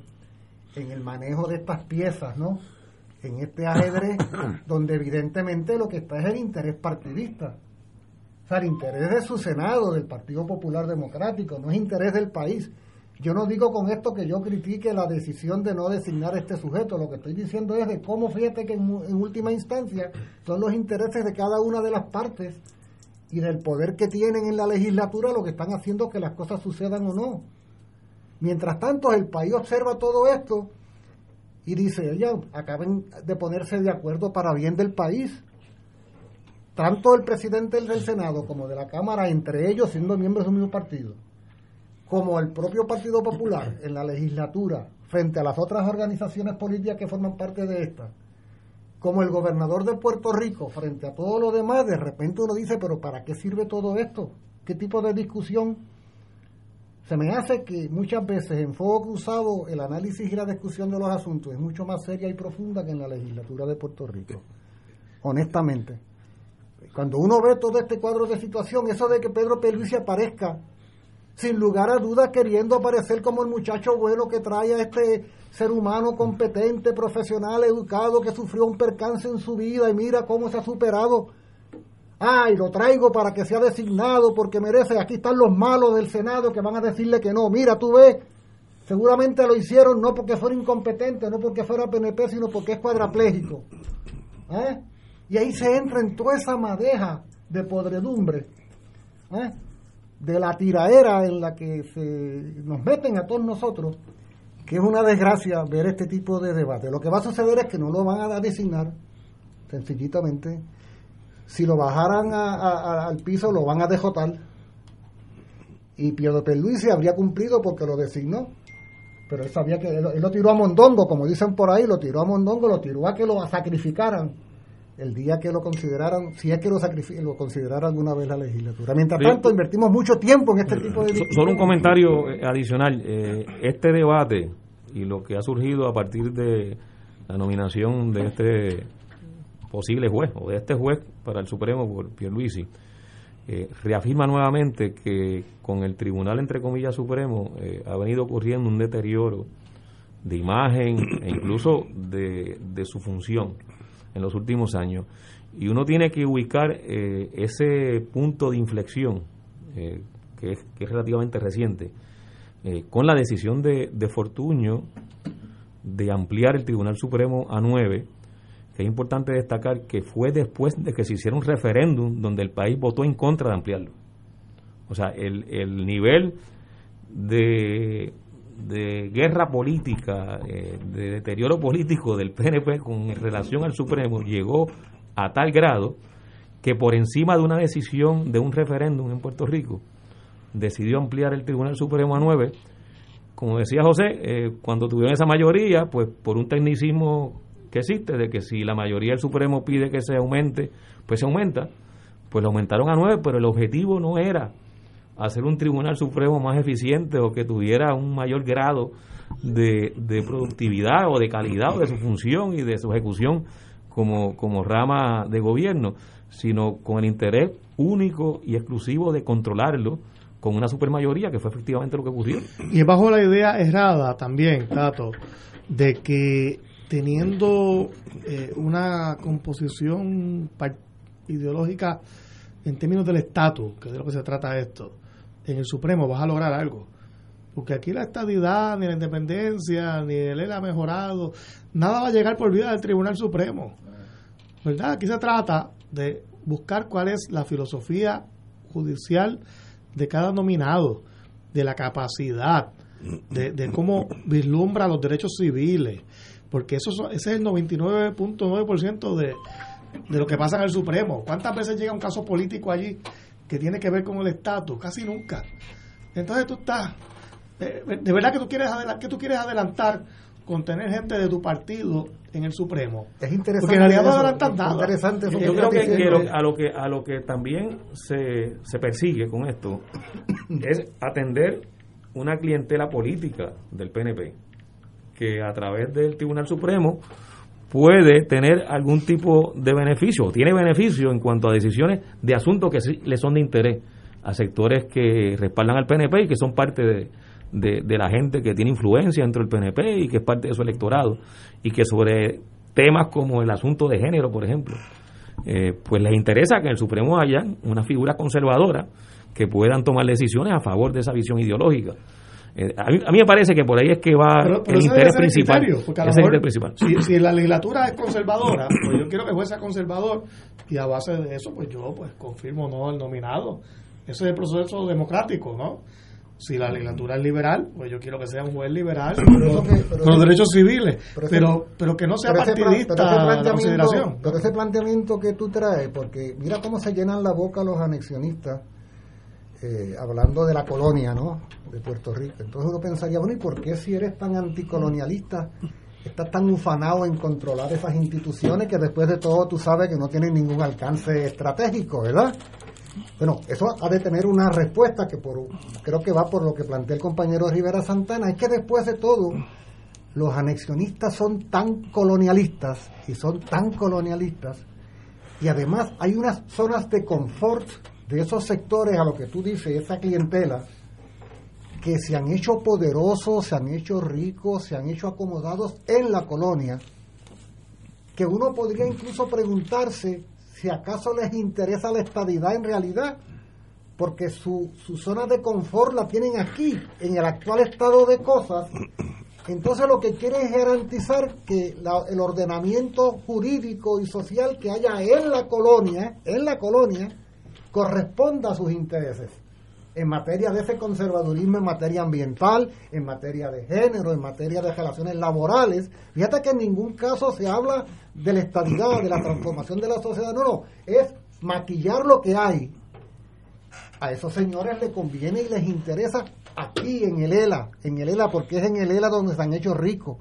en el manejo de estas piezas, ¿no? En este ajedrez, <coughs> donde evidentemente lo que está es el interés partidista. O sea, el interés de su Senado, del Partido Popular Democrático, no es interés del país. Yo no digo con esto que yo critique la decisión de no designar este sujeto, lo que estoy diciendo es de cómo fíjate que en, última instancia son los intereses de cada una de las partes y del poder que tienen en la legislatura lo que están haciendo que las cosas sucedan o no. Mientras tanto, el país observa todo esto y dice, oye, acaben de ponerse de acuerdo para bien del país. Tanto el presidente del Senado como de la Cámara, entre ellos siendo miembros de un mismo partido como el propio Partido Popular en la legislatura frente a las otras organizaciones políticas que forman parte de esta, como el gobernador de Puerto Rico frente a todo lo demás, de repente uno dice, pero ¿para qué sirve todo esto? ¿Qué tipo de discusión? Se me hace que muchas veces en fuego cruzado el análisis y la discusión de los asuntos es mucho más seria y profunda que en la legislatura de Puerto Rico, honestamente. Cuando uno ve todo este cuadro de situación, eso de que Pedro Pierluisi aparezca sin lugar a dudas queriendo aparecer como el muchacho bueno que trae a este ser humano competente, profesional, educado, que sufrió un percance en su vida y mira cómo se ha superado. Ay, lo traigo para que sea designado porque merece. Aquí están los malos del Senado que van a decirle que no. Mira, tú ves, seguramente lo hicieron no porque fuera incompetente, no porque fuera PNP, sino porque es cuadraplégico. ¿Eh? Y ahí se entra en toda esa madeja de podredumbre. ¿Eh? De la tiraera en la que se nos meten a todos nosotros, que es una desgracia ver este tipo de debate. Lo que va a suceder es que no lo van a designar, sencillitamente. Si lo bajaran al piso, lo van a dejotar. Y Pedro Luis habría cumplido porque lo designó. Pero él sabía que él, lo tiró a Mondongo, como dicen por ahí, lo tiró a Mondongo, lo tiró a que lo sacrificaran el día que lo consideraran, si es que lo, lo considerara alguna vez la legislatura. Mientras tanto, invertimos mucho tiempo en este tipo de... Solo un comentario eh, adicional. Eh, este debate y lo que ha surgido a partir de la nominación de este posible juez o de este juez para el Supremo por Pierluisi, eh, reafirma nuevamente que con el Tribunal, entre comillas, Supremo, ha venido ocurriendo un deterioro de imagen e incluso de, de su función en los últimos años. Y uno tiene que ubicar eh, ese punto de inflexión, eh, que, es, relativamente reciente, eh, con la decisión de, de, Fortuño de ampliar el Tribunal Supremo a nueve, que es importante destacar que fue después de que se hiciera un referéndum donde el país votó en contra de ampliarlo. O sea, el, el nivel de, de guerra política, eh, de deterioro político del PNP con relación al Supremo llegó a tal grado que por encima de una decisión de un referéndum en Puerto Rico, decidió ampliar el Tribunal Supremo a nueve. Como decía José, eh, cuando tuvieron esa mayoría, pues por un tecnicismo que existe, de que si la mayoría del Supremo pide que se aumente, pues se aumenta, pues lo aumentaron a nueve, pero el objetivo no era hacer un Tribunal Supremo más eficiente o que tuviera un mayor grado de, de productividad o de calidad de su función y de su ejecución como, como rama de gobierno, sino con el interés único y exclusivo de controlarlo con una supermayoría, que fue efectivamente lo que ocurrió. Y bajo la idea errada también, Tato, de que teniendo eh, una composición ideológica en términos del estatus, que es de lo que se trata esto, en el Supremo vas a lograr algo. Porque aquí la estadidad, ni la independencia, ni el él ha mejorado, nada va a llegar por vía del Tribunal Supremo. ¿Verdad? Aquí se trata de buscar cuál es la filosofía judicial de cada nominado, de la capacidad, de, cómo vislumbra los derechos civiles, porque eso ese es el 99.9% de, de lo que pasa en el Supremo. ¿Cuántas veces llega un caso político allí que tiene que ver con el estatus? Casi nunca. Entonces tú estás, eh, de verdad que tú quieres, que tú quieres adelantar con tener gente de tu partido en el Supremo. Es interesante. Porque en realidad no adelantan nada. Interesante Yo creo que, a, lo que, a lo que también se, se persigue con esto es atender una clientela política del PNP que a través del Tribunal Supremo puede tener algún tipo de beneficio, tiene beneficio en cuanto a decisiones de asuntos que sí le son de interés a sectores que respaldan al PNP y que son parte de, de, la gente que tiene influencia dentro del PNP y que es parte de su electorado y que sobre temas como el asunto de género, por ejemplo, eh, pues les interesa que en el Supremo haya una figura conservadora que puedan tomar decisiones a favor de esa visión ideológica. Eh, a, mí, me parece que por ahí es que va el interés principal. principal. Si, la legislatura es conservadora, pues yo quiero que juez sea conservador y a base de eso, pues yo pues confirmo no el nominado. Ese es el proceso democrático, ¿no? Si la legislatura es liberal, pues yo quiero que sea un juez liberal con los derechos civiles, pero, pero, que no sea partidista la consideración. Pero ese planteamiento que tú traes, porque mira cómo se llenan la boca los anexionistas eh, hablando de la colonia, ¿no? De Puerto Rico. Entonces uno pensaría, bueno, ¿y por qué si eres tan anticolonialista estás tan ufanado en controlar esas instituciones que después de todo tú sabes que no tienen ningún alcance estratégico, ¿verdad? Bueno, eso ha de tener una respuesta que por, creo que va por lo que plantea el compañero Rivera Santana, es que después de todo los anexionistas son tan colonialistas y son tan colonialistas y además hay unas zonas de confort de esos sectores a lo que tú dices, esa clientela, que se han hecho poderosos, se han hecho ricos, se han hecho acomodados en la colonia, que uno podría incluso preguntarse si acaso les interesa la estabilidad en realidad, porque su, su zona de confort la tienen aquí, en el actual estado de cosas. Entonces lo que quieren es garantizar que el ordenamiento jurídico y social que haya en la colonia, en la colonia, corresponda a sus intereses en materia de ese conservadurismo, en materia ambiental, en materia de género, en materia de relaciones laborales. Fíjate que en ningún caso se habla de la estabilidad, de la transformación de la sociedad, no, no, es maquillar lo que hay. A esos señores les conviene y les interesa aquí en el ELA, en el ELA porque es en el ELA donde se han hecho ricos,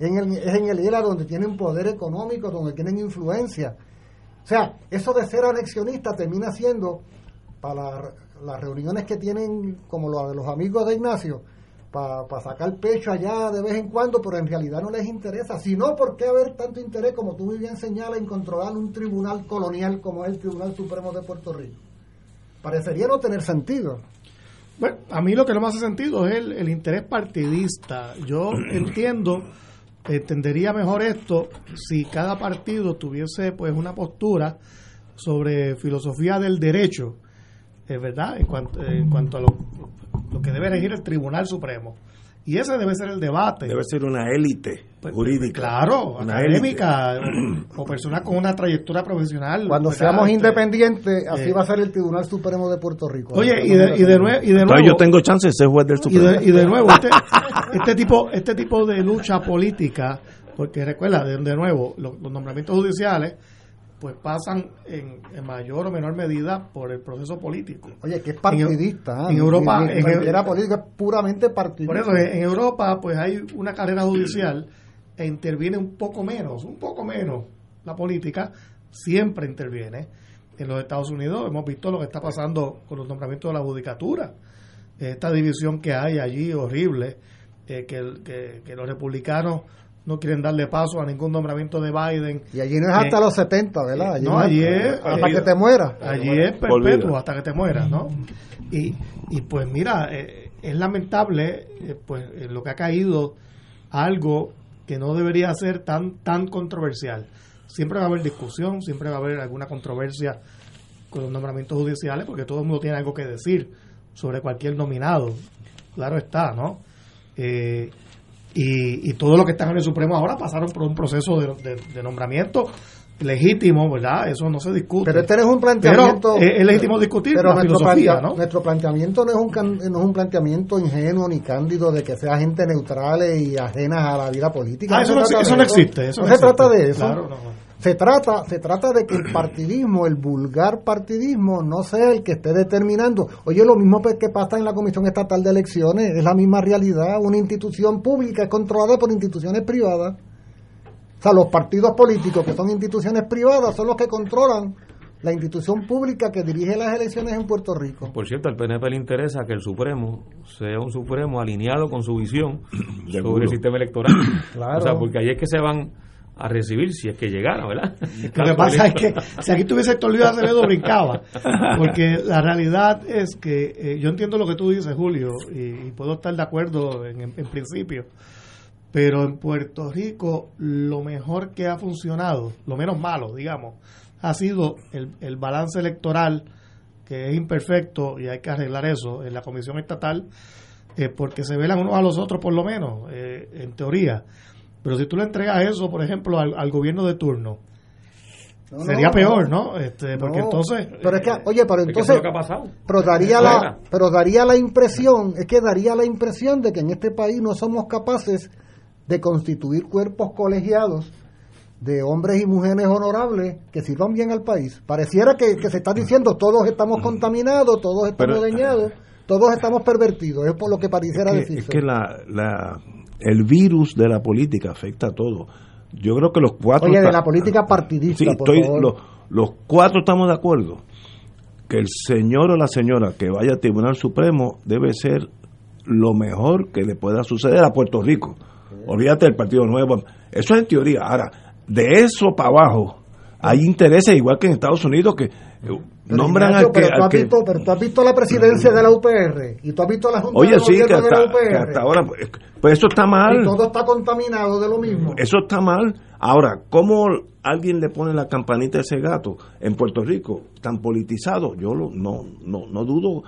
en el, es en el ELA donde tienen poder económico, donde tienen influencia. O sea, eso de ser anexionista termina siendo para las reuniones que tienen, como lo de los amigos de Ignacio, para sacar pecho allá de vez en cuando, pero en realidad no les interesa. Si no, ¿por qué haber tanto interés, como tú muy bien señalas, en controlar un tribunal colonial como es el Tribunal Supremo de Puerto Rico? Parecería no tener sentido. Bueno, a mí lo que no me hace sentido es el, el interés partidista. Yo <clears throat> entiendo, entendería mejor esto si cada partido tuviese pues una postura sobre filosofía del derecho es verdad, en cuanto, en cuanto a lo, que debe regir el Tribunal Supremo. Y ese debe ser el debate. Debe ser una élite pues, jurídica. Claro, una académica o, personas con una trayectoria profesional. Cuando seamos este, independientes, así eh, va a ser el Tribunal Supremo de Puerto Rico. Oye, y de, y, de nuevo, y de nuevo... yo tengo chance de ser juez del Supremo. Y de, nuevo, este, este, tipo, este tipo de lucha política, porque recuerda, de, nuevo, los nombramientos judiciales pues pasan en, mayor o menor medida por el proceso político. Oye, que es partidista. En, ¿eh? Europa... en, política es puramente partidista. Por eso, en Europa, pues hay una carrera judicial e interviene un poco menos, un poco menos la política, siempre interviene. En los Estados Unidos hemos visto lo que está pasando con los nombramientos de la judicatura. Esta división que hay allí horrible, eh, que, que los republicanos no quieren darle paso a ningún nombramiento de Biden. Y allí no es hasta los 70, ¿verdad? Allí no, allí es... Hasta que te mueras. Allí es perpetuo, hasta que te mueras, ¿no? Y, y pues mira, eh, es lamentable eh, pues lo que ha caído algo que no debería ser tan, tan controversial. Siempre va a haber discusión, siempre va a haber alguna controversia con los nombramientos judiciales, porque todo el mundo tiene algo que decir sobre cualquier nominado. Claro está, ¿no? Eh, y, y todos los que están en el Supremo ahora pasaron por un proceso de, nombramiento legítimo, ¿verdad? Eso no se discute. Pero este no es un planteamiento. es, legítimo discutir pero la nuestro filosofía, ¿no? Nuestro planteamiento no es, un, no es un planteamiento ingenuo ni cándido de que sea gente neutral y ajenas a la vida política. Ah, eso, no, existe. Eso no, se trata de eso. Claro, no. Se trata, se trata de que el partidismo, el vulgar partidismo, no sea el que esté determinando. Oye, lo mismo que pasa en la Comisión Estatal de Elecciones, es la misma realidad. Una institución pública es controlada por instituciones privadas. O sea, los partidos políticos, que son instituciones privadas, son los que controlan la institución pública que dirige las elecciones en Puerto Rico. Por cierto, al PNP le interesa que el Supremo sea un Supremo alineado con su visión <clears throat> sobre el sistema electoral. Claro. O sea, porque ahí es que se van a recibir si es que llegara, ¿verdad? Lo que pasa es que <laughs> si aquí tuviese Héctor Luis Acevedo brincaba, porque la realidad es que eh, yo entiendo lo que tú dices, Julio, y, puedo estar de acuerdo en, principio, pero en Puerto Rico lo mejor que ha funcionado, lo menos malo, digamos, ha sido el, el balance electoral, que es imperfecto y hay que arreglar eso en la Comisión Estatal, eh, porque se velan unos a los otros por lo menos, eh, en teoría pero si tú le entregas eso, por ejemplo, al, gobierno de turno, sería peor, ¿no? Este, porque entonces. Pero es que, oye, pero entonces. Pero daría la, pero daría la impresión, es que daría la impresión de que en este país no somos capaces de constituir cuerpos colegiados de hombres y mujeres honorables que sirvan bien al país. Pareciera que, se está diciendo todos estamos contaminados, todos estamos dañados, todos estamos pervertidos. Es por lo que pareciera decir. Es que la, la, el virus de la política afecta a todo. Yo creo que los cuatro... Oye, de la política partidista, Los, cuatro estamos de acuerdo que el señor o la señora que vaya al Tribunal Supremo debe ser lo mejor que le pueda suceder a Puerto Rico. Olvídate del Partido Nuevo. Eso es en teoría. Ahora, de eso para abajo, hay intereses igual que en Estados Unidos que nombran al que, pero, tú has visto, pero tú has visto la presidencia de la UPR y tú has visto la Junta Oye, de sí, que hasta, de la UPR. Que hasta ahora, pues, pues eso está mal. Y todo está contaminado de lo mismo. Eso está mal. Ahora, ¿cómo alguien le pone la campanita a ese gato en Puerto Rico tan politizado? Yo lo, no, no, no dudo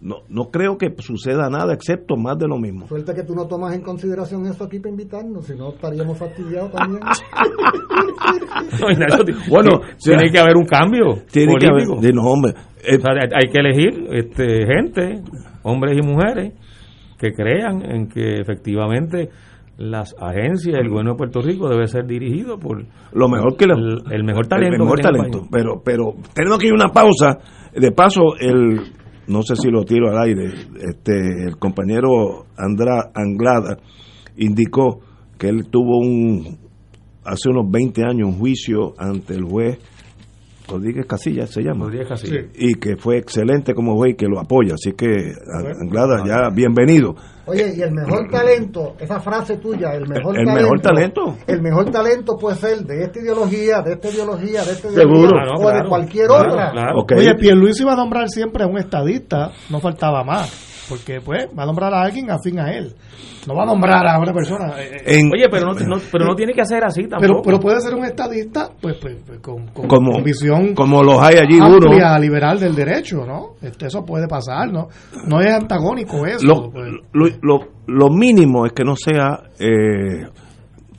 no, no creo que suceda nada excepto más de lo mismo. Suerte que tú no tomas en consideración esto aquí para invitarnos, si no estaríamos fastidiados también. <laughs> bueno, tiene que haber un cambio tiene Que haber, hombre, eh, hay que elegir este, gente, hombres y mujeres, que crean en que efectivamente las agencias, el gobierno de Puerto Rico debe ser dirigido por lo mejor que el, mejor talento. El mejor talento. Pero, pero tenemos que ir una pausa. De paso, el no sé si lo tiro al aire, este, el compañero Andra Anglada indicó que él tuvo un hace unos 20 años un juicio ante el juez Rodríguez Casillas se llama. Y que fue excelente como juez y que lo apoya. Así que, Anglada, ya bienvenido. Oye, y el mejor talento, esa frase tuya, el mejor el, talento. mejor talento. El mejor talento puede ser de esta ideología, de esta ideología, de esta ideología. Seguro. o de cualquier otra. Oye, Pierluisi iba a nombrar siempre a un estadista, no faltaba más. Porque pues va a nombrar a alguien afín a él. No va a nombrar a una persona. Oye, pero no, pero no tiene que hacer así tampoco. Pero, pero puede ser un estadista, pues, pues, pues con, como, visión como los hay allí amplia, liberal del derecho, ¿no? Este, eso puede pasar, ¿no? No es antagónico eso. Lo, pues. lo, lo, mínimo es que no sea eh,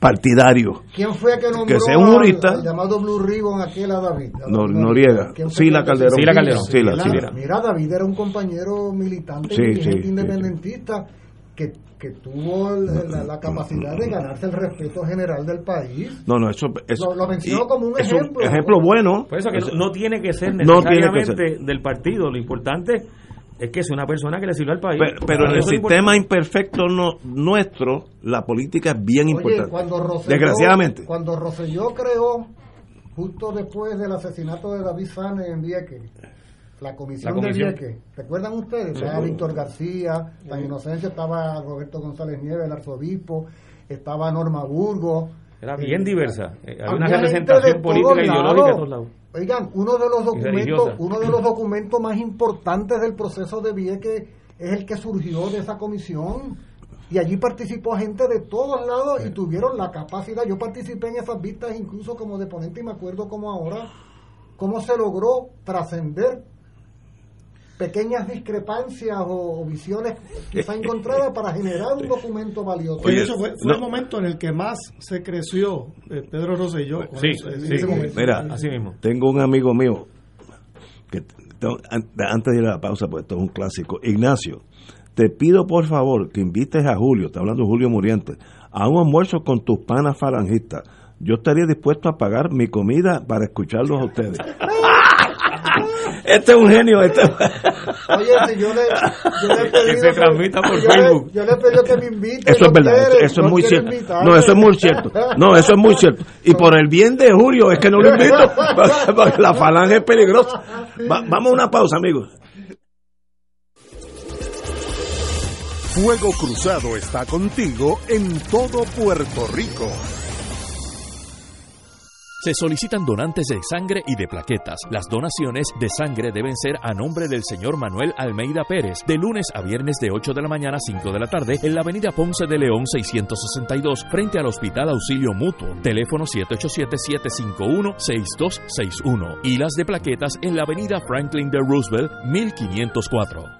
partidario. ¿Quién fue que nombró que sea un jurista, al, llamado Blue Ribbon aquel a David? Noriega. Sí, la Calderón. Sí, la Calderón. Sí, la, mira, David era un compañero militante y independentista que, que tuvo la, capacidad de ganarse el respeto general del país. No, no, eso, lo, mencionó como un ejemplo. ejemplo bueno. Por eso que no tiene que ser necesariamente del partido. Lo importante es que es una persona que le sirve al país. Pero, en el sistema imperfecto no, nuestro, la política es bien importante. Desgraciadamente. Cuando Rosselló creó, justo después del asesinato de David Sáenz en Vieques, la comisión, de Vieques, ¿recuerdan ustedes? Estaba Víctor García, la inocencia, estaba Roberto González Nieves, el arzobispo, estaba Norma Burgos. Era bien diversa. Eh, había una representación política ideológica de todos lados. Oigan, uno de los documentos, uno de los documentos más importantes del proceso de Vieques es el que surgió de esa comisión. Y allí participó gente de todos lados y tuvieron la capacidad. Yo participé en esas vistas incluso como deponente y me acuerdo como ahora cómo se logró trascender pequeñas discrepancias o, visiones quizá encontradas para generar un documento valioso. Oye, eso fue, el momento en el que más se creció eh, Pedro Rosselló. Sí, sí, Mira, así mismo. Tengo un amigo mío que antes de ir a la pausa, pues esto es un clásico. Ignacio, te pido por favor que invites a Julio, está hablando Julio Muriente, a un almuerzo con tus panas falangistas. Yo estaría dispuesto a pagar mi comida para escucharlos a ustedes. Este es un genio. Este... Oye, yo le, yo le he pedido que se transmita por Facebook. yo le he pedido que me invite. Eso es verdad, eso, es muy cierto. No, eso es muy cierto. No, eso es muy cierto. Y por el bien de Julio es que no lo invito, porque la falange es peligrosa. vamos a una pausa, amigos. Fuego Cruzado está contigo en todo Puerto Rico. Se solicitan donantes de sangre y de plaquetas. Las donaciones de sangre deben ser a nombre del señor Manuel Almeida Pérez, de lunes a viernes de 8 de la mañana a 5 de la tarde, en la avenida Ponce de León 662, frente al Hospital Auxilio Mutuo. Teléfono 787-751-6261. Y las de plaquetas en la avenida Franklin de Roosevelt 1504.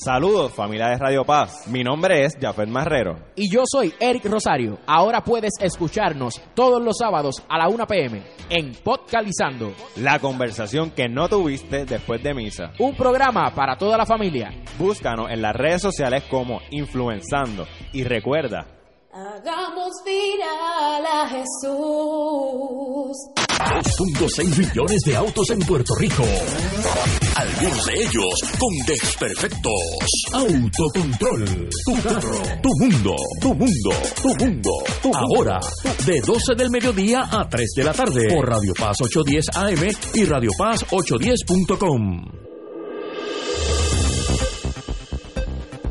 Saludos familia de Radio Paz, mi nombre es Jafet Marrero. Y yo soy Eric Rosario. Ahora puedes escucharnos todos los sábados a la 1 pm en Podcalizando. La conversación que no tuviste después de misa. Un programa para toda la familia. Búscanos en las redes sociales como Influenzando. Y recuerda, Hagamos viral a Jesús. 2.6 millones de autos en Puerto Rico. Algunos de ellos con desperfectos. Autocontrol. Tu carro. Tu mundo. Tu mundo. Tu mundo. Ahora, de 12 del mediodía a 3 de la tarde. Por Radio Paz 810 AM y Radio Paz 810.com.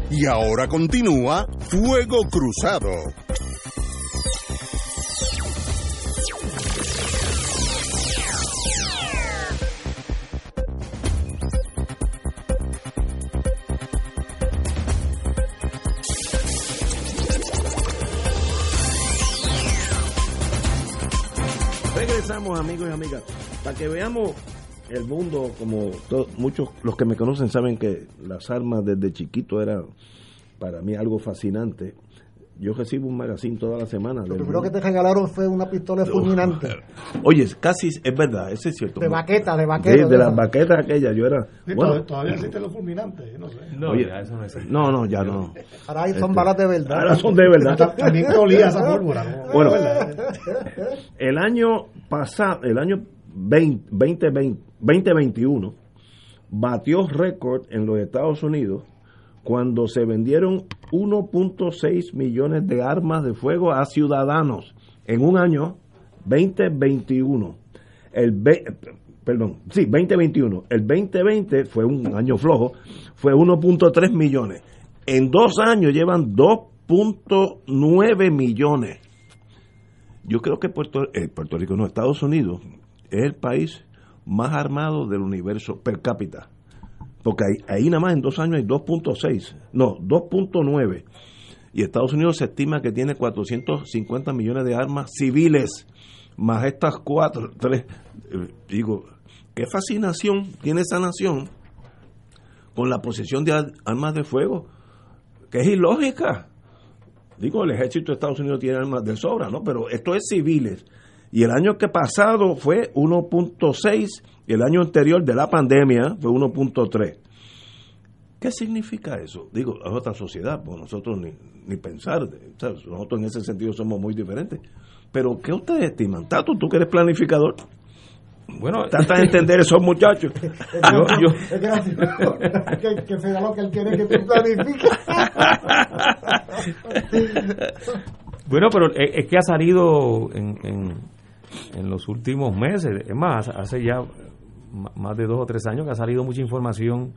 Y ahora continúa Fuego Cruzado. Regresamos amigos y amigas, para que veamos el mundo, como muchos los que me conocen saben que las armas desde chiquito eran para mí algo fascinante. Yo recibo un magazine toda la semana. Lo primero que te regalaron fue una pistola fulminante. Oye, casi es verdad, eso es cierto. De baqueta, de baqueta. De, las baquetas aquellas, yo era. bueno, todavía existen los fulminantes, no sé. No, ya eso no existe. No, no, ya no. Ahora son este, balas de verdad. Ahora son de verdad. <laughs> También colía esa pólvora. Bueno, <laughs> el año pasado, el año 20, 2020, 2021, batió récord en los Estados Unidos cuando se vendieron 1.6 millones de armas de fuego a ciudadanos en un año 2021. El perdón, sí, 2021. El 2020 fue un año flojo, fue 1.3 millones. En dos años llevan 2.9 millones. Yo creo que Puerto, eh, Puerto Rico, no, Estados Unidos, es el país más armado del universo per cápita. Porque ahí, nada más en dos años hay 2.6, no, 2.9. Y Estados Unidos se estima que tiene 450 millones de armas civiles, más estas cuatro, tres. Eh, digo, qué fascinación tiene esa nación con la posesión de armas de fuego, que es ilógica. Digo, el ejército de Estados Unidos tiene armas de sobra, ¿no? Pero esto es civiles. Y el año que pasado fue 1.6 y el año anterior de la pandemia fue 1.3. ¿Qué significa eso? Digo, es otra sociedad, pues nosotros ni, ni pensar, nosotros en ese sentido somos muy diferentes. Pero, ¿qué ustedes estiman? Tato, tú que eres planificador. Bueno, trata de entender esos muchachos. <laughs> yo, yo. Es que, que, sea lo que él quiere que tú planifiques. <laughs> bueno, pero es que ha salido en en los últimos meses, es más, hace ya más de dos o tres años que ha salido mucha información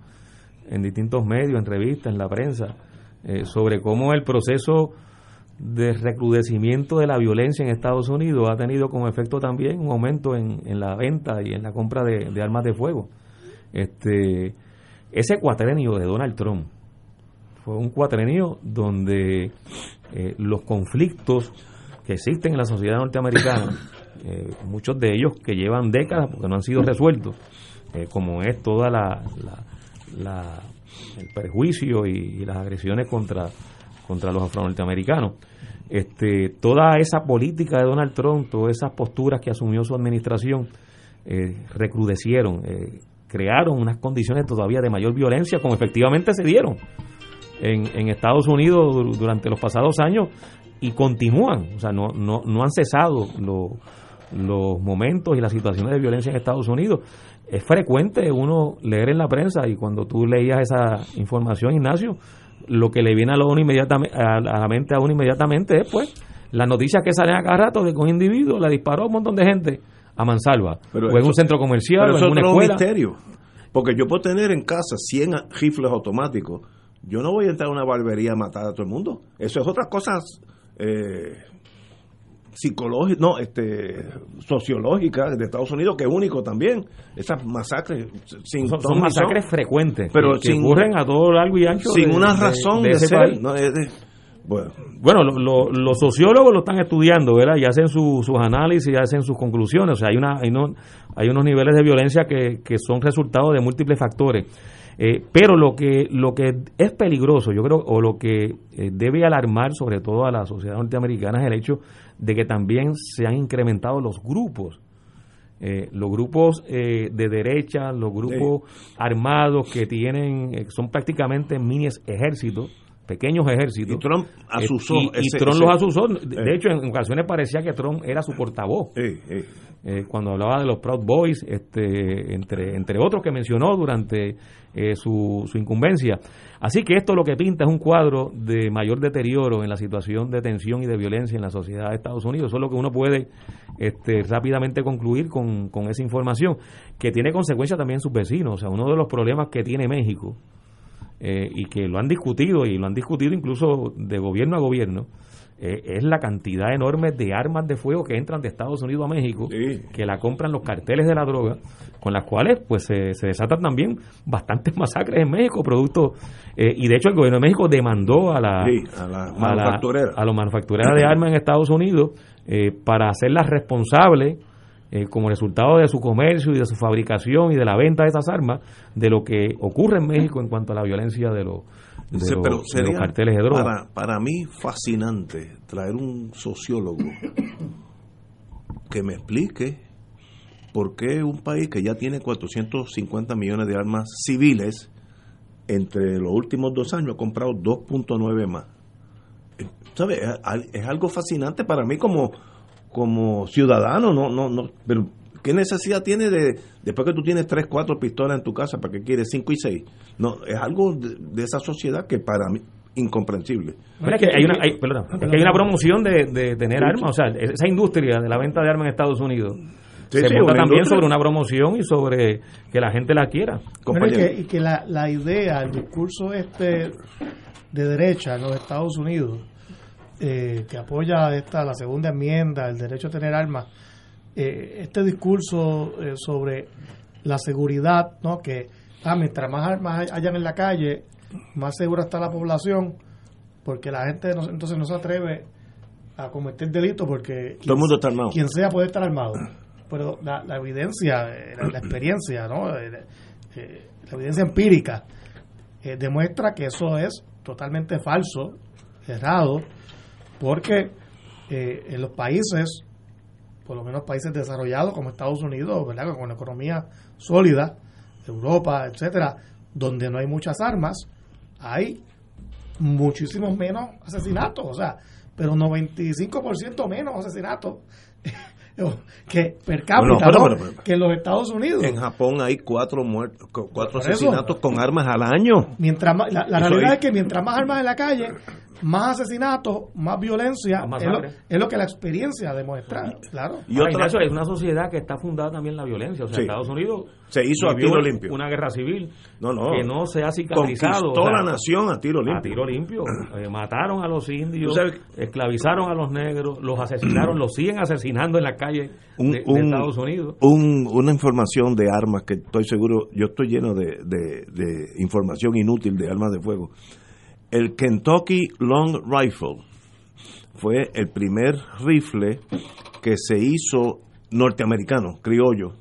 en distintos medios, en revistas, en la prensa, eh, sobre cómo el proceso de recrudecimiento de la violencia en Estados Unidos ha tenido como efecto también un aumento en, la venta y en la compra de, armas de fuego. Este, ese cuatrenio de Donald Trump fue un cuatrenio donde eh, los conflictos que existen en la sociedad norteamericana eh, muchos de ellos que llevan décadas porque no han sido resueltos, eh, como es toda la, el perjuicio y, las agresiones contra, contra los afronorteamericanos. Este, toda esa política de Donald Trump, todas esas posturas que asumió su administración, eh, recrudecieron, crearon unas condiciones todavía de mayor violencia, como efectivamente se dieron en, en Estados Unidos durante los pasados años y continúan, o sea, no, no, no han cesado los los momentos y las situaciones de violencia en Estados Unidos. Es frecuente uno leer en la prensa y cuando tú leías esa información, Ignacio, lo que le viene a, lo uno inmediatamente, a la mente a uno inmediatamente es pues las noticias que salen a cada rato de que un individuo le disparó a un montón de gente a mansalva, o en un centro comercial, o en una escuela. Es un misterio, porque yo puedo tener en casa 100 rifles automáticos, yo no voy a entrar a una barbería a matar a todo el mundo. Eso es otras cosas eh, psicológica, no, este, sociológica de Estados Unidos, que es único también. Esas masacres sin son, masacres frecuentes, pero que, ocurren a todo largo y ancho. Sin una razón de, ser. bueno, los sociólogos lo están estudiando, ¿verdad? Y hacen sus análisis, y hacen sus conclusiones. O sea, hay, una, hay, no, hay unos niveles de violencia que, que son resultado de múltiples factores. Eh, pero lo que, lo que es peligroso, yo creo, o lo que eh, debe alarmar sobre todo a la sociedad norteamericana es el hecho de que también se han incrementado los grupos. Eh, los grupos de derecha, los grupos armados que tienen, son prácticamente mini ejércitos, pequeños ejércitos. Y Trump asusó. y, Trump los asusó. De hecho, en ocasiones parecía que Trump era su portavoz. Eh, cuando hablaba de los Proud Boys, este, entre, entre otros que mencionó durante eh, su, su incumbencia. Así que esto lo que pinta es un cuadro de mayor deterioro en la situación de tensión y de violencia en la sociedad de Estados Unidos. Eso es lo que uno puede este, rápidamente concluir con, con esa información, que tiene consecuencias también en sus vecinos. O sea, uno de los problemas que tiene México, eh, y que lo han discutido, y lo han discutido incluso de gobierno a gobierno, eh, es la cantidad enorme de armas de fuego que entran de Estados Unidos a México, que la compran los carteles de la droga, con las cuales pues se, desatan también bastantes <laughs> masacres en México, producto eh, y de hecho el gobierno de México demandó a la, a la manufacturera, a, los manufactureras de armas en Estados Unidos eh, para hacerlas responsables eh, como resultado de su comercio y de su fabricación y de la venta de esas armas, de lo que ocurre en México en cuanto a la violencia de, los carteles de drogas. Para, para mí fascinante traer un sociólogo que me explique por qué un país que ya tiene 450 millones de armas civiles, entre los últimos dos años ha comprado 2.9 más. ¿Sabes? Es algo fascinante para mí como como ciudadano, no, no, no, pero ¿qué necesidad tiene de, después que tú tienes tres, cuatro pistolas en tu casa, para que quieres cinco y seis? No, es algo de, esa sociedad que para mí incomprensible. es que hay una, hay, que hay una promoción de, de tener armas, o sea, esa industria de la venta de armas en Estados Unidos se monta también sobre una promoción y sobre que la gente la quiera. y que, y que la, la idea, el discurso este de derecha en los Estados Unidos, eh, que apoya esta la segunda enmienda, el derecho a tener armas, eh, este discurso eh, sobre la seguridad, ¿no? que ah, mientras más armas hayan en la calle, más segura está la población, porque la gente entonces no se atreve a cometer delitos porque todo el mundo está armado. Quien sea puede estar armado. Pero la, evidencia, la, experiencia, ¿no? la evidencia empírica demuestra que eso es totalmente falso, errado porque eh, en los países, por lo menos países desarrollados como Estados Unidos, ¿verdad? con una economía sólida, Europa, etcétera, donde no hay muchas armas, hay muchísimos menos asesinatos, o sea, pero 95% menos asesinatos <laughs> que per cápita que en los Estados Unidos. En Japón hay cuatro muertos, cuatro asesinatos con armas al año. Mientras la, realidad es que mientras más armas en la calle, más asesinatos, más violencia, es, lo, que la experiencia demuestra, claro. Y otra, es una sociedad que está fundada también en la violencia. O sea, Estados Unidos se hizo a tiro limpio. Una guerra civil no, no. que no se ha cicatrizado. toda la nación a tiro limpio. A tiro limpio. Eh, mataron a los indios, esclavizaron a los negros, los asesinaron, los siguen asesinando en la calle de, Estados Unidos. una información de armas que estoy seguro, yo estoy lleno de, de información inútil de armas de fuego el Kentucky Long Rifle fue el primer rifle que se hizo norteamericano, criollo,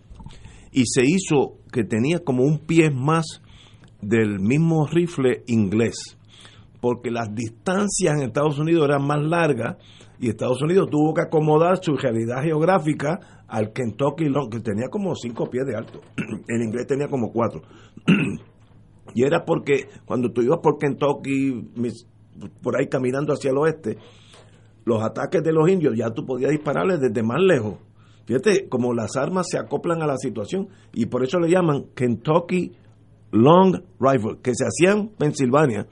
y se hizo que tenía como un pie más del mismo rifle inglés, porque las distancias en Estados Unidos eran más largas y Estados Unidos tuvo que acomodar su realidad geográfica al Kentucky Long, que tenía como cinco pies de alto, <clears throat> en inglés tenía como cuatro. <clears throat> Y era porque cuando tú ibas por Kentucky, por ahí caminando hacia el oeste, los ataques de los indios ya tú podías dispararles desde más lejos. Fíjate, como las armas se acoplan a la situación y por eso le llaman Kentucky Long Rifle, que se hacía en Pensilvania.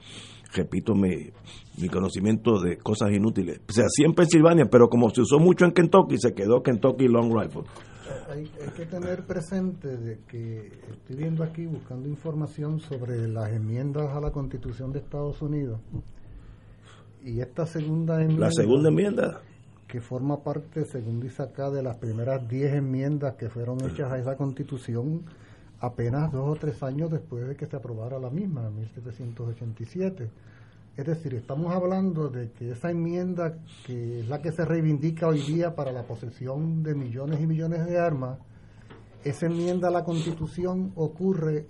Repito mi, mi conocimiento de cosas inútiles. Se hacía en Pensilvania, pero como se usó mucho en Kentucky, se quedó Kentucky Long Rifle hay, que tener presente de que estoy viendo aquí, buscando información sobre las enmiendas a la Constitución de Estados Unidos. Y esta segunda enmienda. La segunda enmienda. Que forma parte, según dice acá, de las primeras 10 enmiendas que fueron hechas a esa Constitución apenas dos o tres años después de que se aprobara la misma, en 1787. Es decir, estamos hablando de que esa enmienda, que es la que se reivindica hoy día para la posesión de millones y millones de armas, esa enmienda a la Constitución ocurre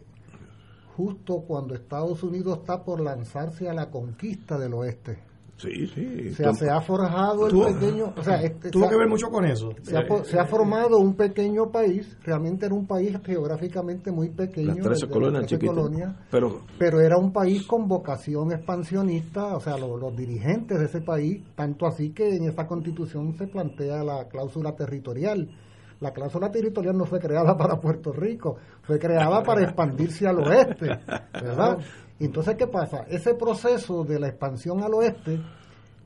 justo cuando Estados Unidos está por lanzarse a la conquista del oeste. Sí, sí. se ha forjado el pequeño. O sea, este, tuvo que ver mucho con eso. Se ha, formado un pequeño país, realmente era un país geográficamente muy pequeño. Las colonias, pero, pero era un país con vocación expansionista, o sea, los, dirigentes de ese país, tanto así que en esa constitución se plantea la cláusula territorial. La cláusula territorial no fue creada <laughs> para Puerto Rico, fue creada para expandirse al oeste, ¿verdad? Entonces, ¿qué pasa? Ese proceso de la expansión al oeste,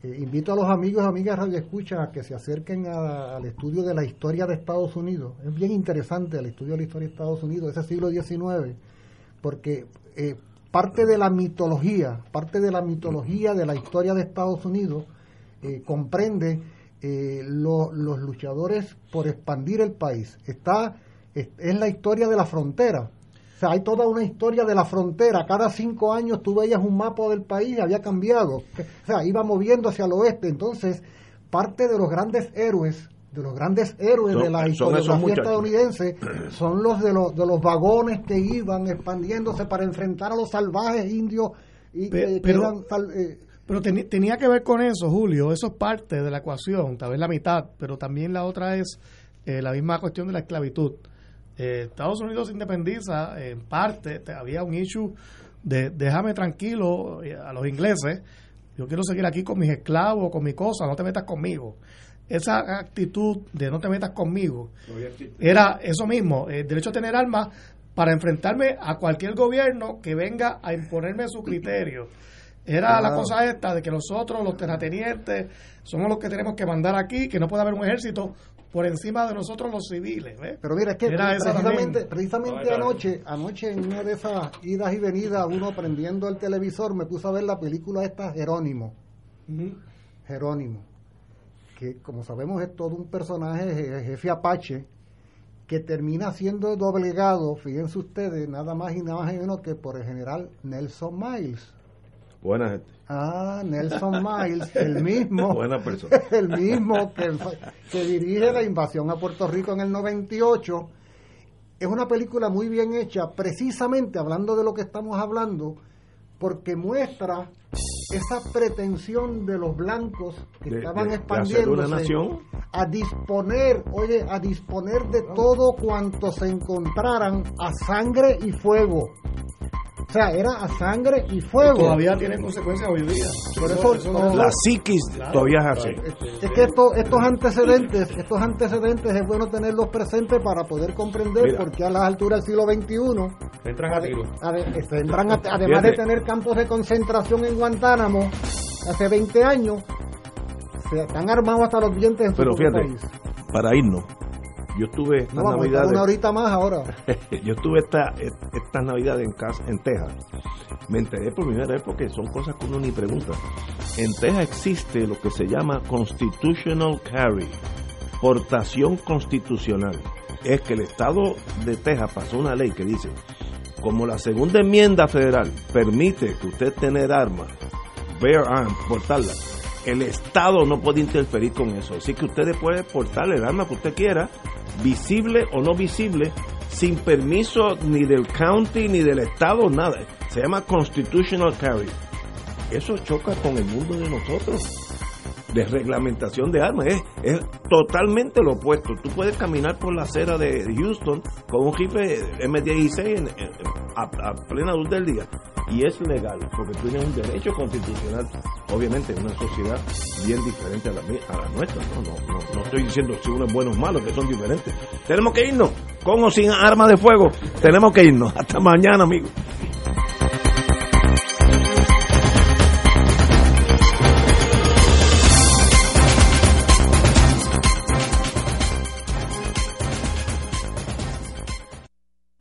eh, invito a los amigos y amigas Radio Escucha a que se acerquen al estudio de la historia de Estados Unidos. Es bien interesante el estudio de la historia de Estados Unidos, ese siglo XIX, porque eh, parte de la mitología, parte de la mitología de la historia de Estados Unidos eh, comprende los luchadores por expandir el país. Está, es la historia de la frontera sea, hay toda una historia de la frontera. Cada cinco años tú veías un mapa del país y había cambiado. O sea, iba moviendo hacia el oeste. Entonces, parte de los grandes héroes de los grandes héroes de la historiografía estadounidense <clears throat> son los de los de los vagones que iban expandiéndose para enfrentar a los salvajes indios y que, pero, eh, pero tenía que ver con eso, Julio. Eso es parte de la ecuación, tal vez la mitad, pero también la otra es eh, la misma cuestión de la esclavitud. Eh, Estados Unidos se independiza, en parte, había un issue de déjame tranquilo a los ingleses, yo quiero seguir aquí con mis esclavos, con mi cosa, no te metas conmigo. Esa actitud de no te metas conmigo era eso mismo, el derecho a tener armas para enfrentarme a cualquier gobierno que venga a imponerme su criterio. Era la cosa esta de que nosotros, los terratenientes, somos los que tenemos que mandar aquí, que no puede haber un ejército por encima de nosotros los civiles. Pero mira, es que precisamente, precisamente anoche, anoche en una de esas idas y venidas, uno prendiendo el televisor, me puse a ver la película esta Jerónimo. Jerónimo que como sabemos es todo un personaje, jefe Apache, que termina siendo doblegado, fíjense ustedes, nada más y nada menos que por el general Nelson Miles. Buena gente. Ah, Nelson <laughs> Miles, el mismo. Buena persona. <laughs> El mismo que, que dirige la invasión a Puerto Rico en el 98. Es una película muy bien hecha, precisamente hablando de lo que estamos hablando, porque muestra esa pretensión de los blancos que estaban expandiéndose a disponer, oye, a disponer de todo cuanto se encontraran a sangre y fuego. O sea, era a sangre y fuego. Todavía tiene consecuencias hoy día. Por eso, la psiquis todavía es así. Es que estos antecedentes, estos antecedentes es bueno tenerlos presentes para poder comprender por qué a las alturas del siglo XXI entran a tiro. además de tener campos de concentración en Guantánamo hace 20 años, se están armados hasta los dientes en Pero fíjate, para irnos, yo estuve estas no, navidades. Una horita más ahora. <laughs> yo estuve esta, estas navidades en casa, en Texas. Me enteré por primera vez porque son cosas que uno ni pregunta. En Texas existe lo que se llama constitutional carry, portación constitucional. Es que el estado de Texas pasó una ley que dice, como la segunda enmienda federal permite que usted tener armas, bear arms, portarlas, el Estado no puede interferir con eso. Así que usted puede portar el arma que usted quiera, visible o no visible, sin permiso ni del county ni del Estado, nada. Se llama constitutional carry. Eso choca con el mundo de nosotros de reglamentación de armas. Es, es totalmente lo opuesto. Tú puedes caminar por la acera de Houston con un jefe M16 a, plena luz del día y es legal porque tienes un derecho constitucional, obviamente en una sociedad bien diferente a la, a la nuestra. ¿no? No, no, no estoy diciendo si uno es bueno o malo, que son diferentes. Tenemos que irnos, con o sin armas de fuego. Tenemos que irnos. Hasta mañana, amigos.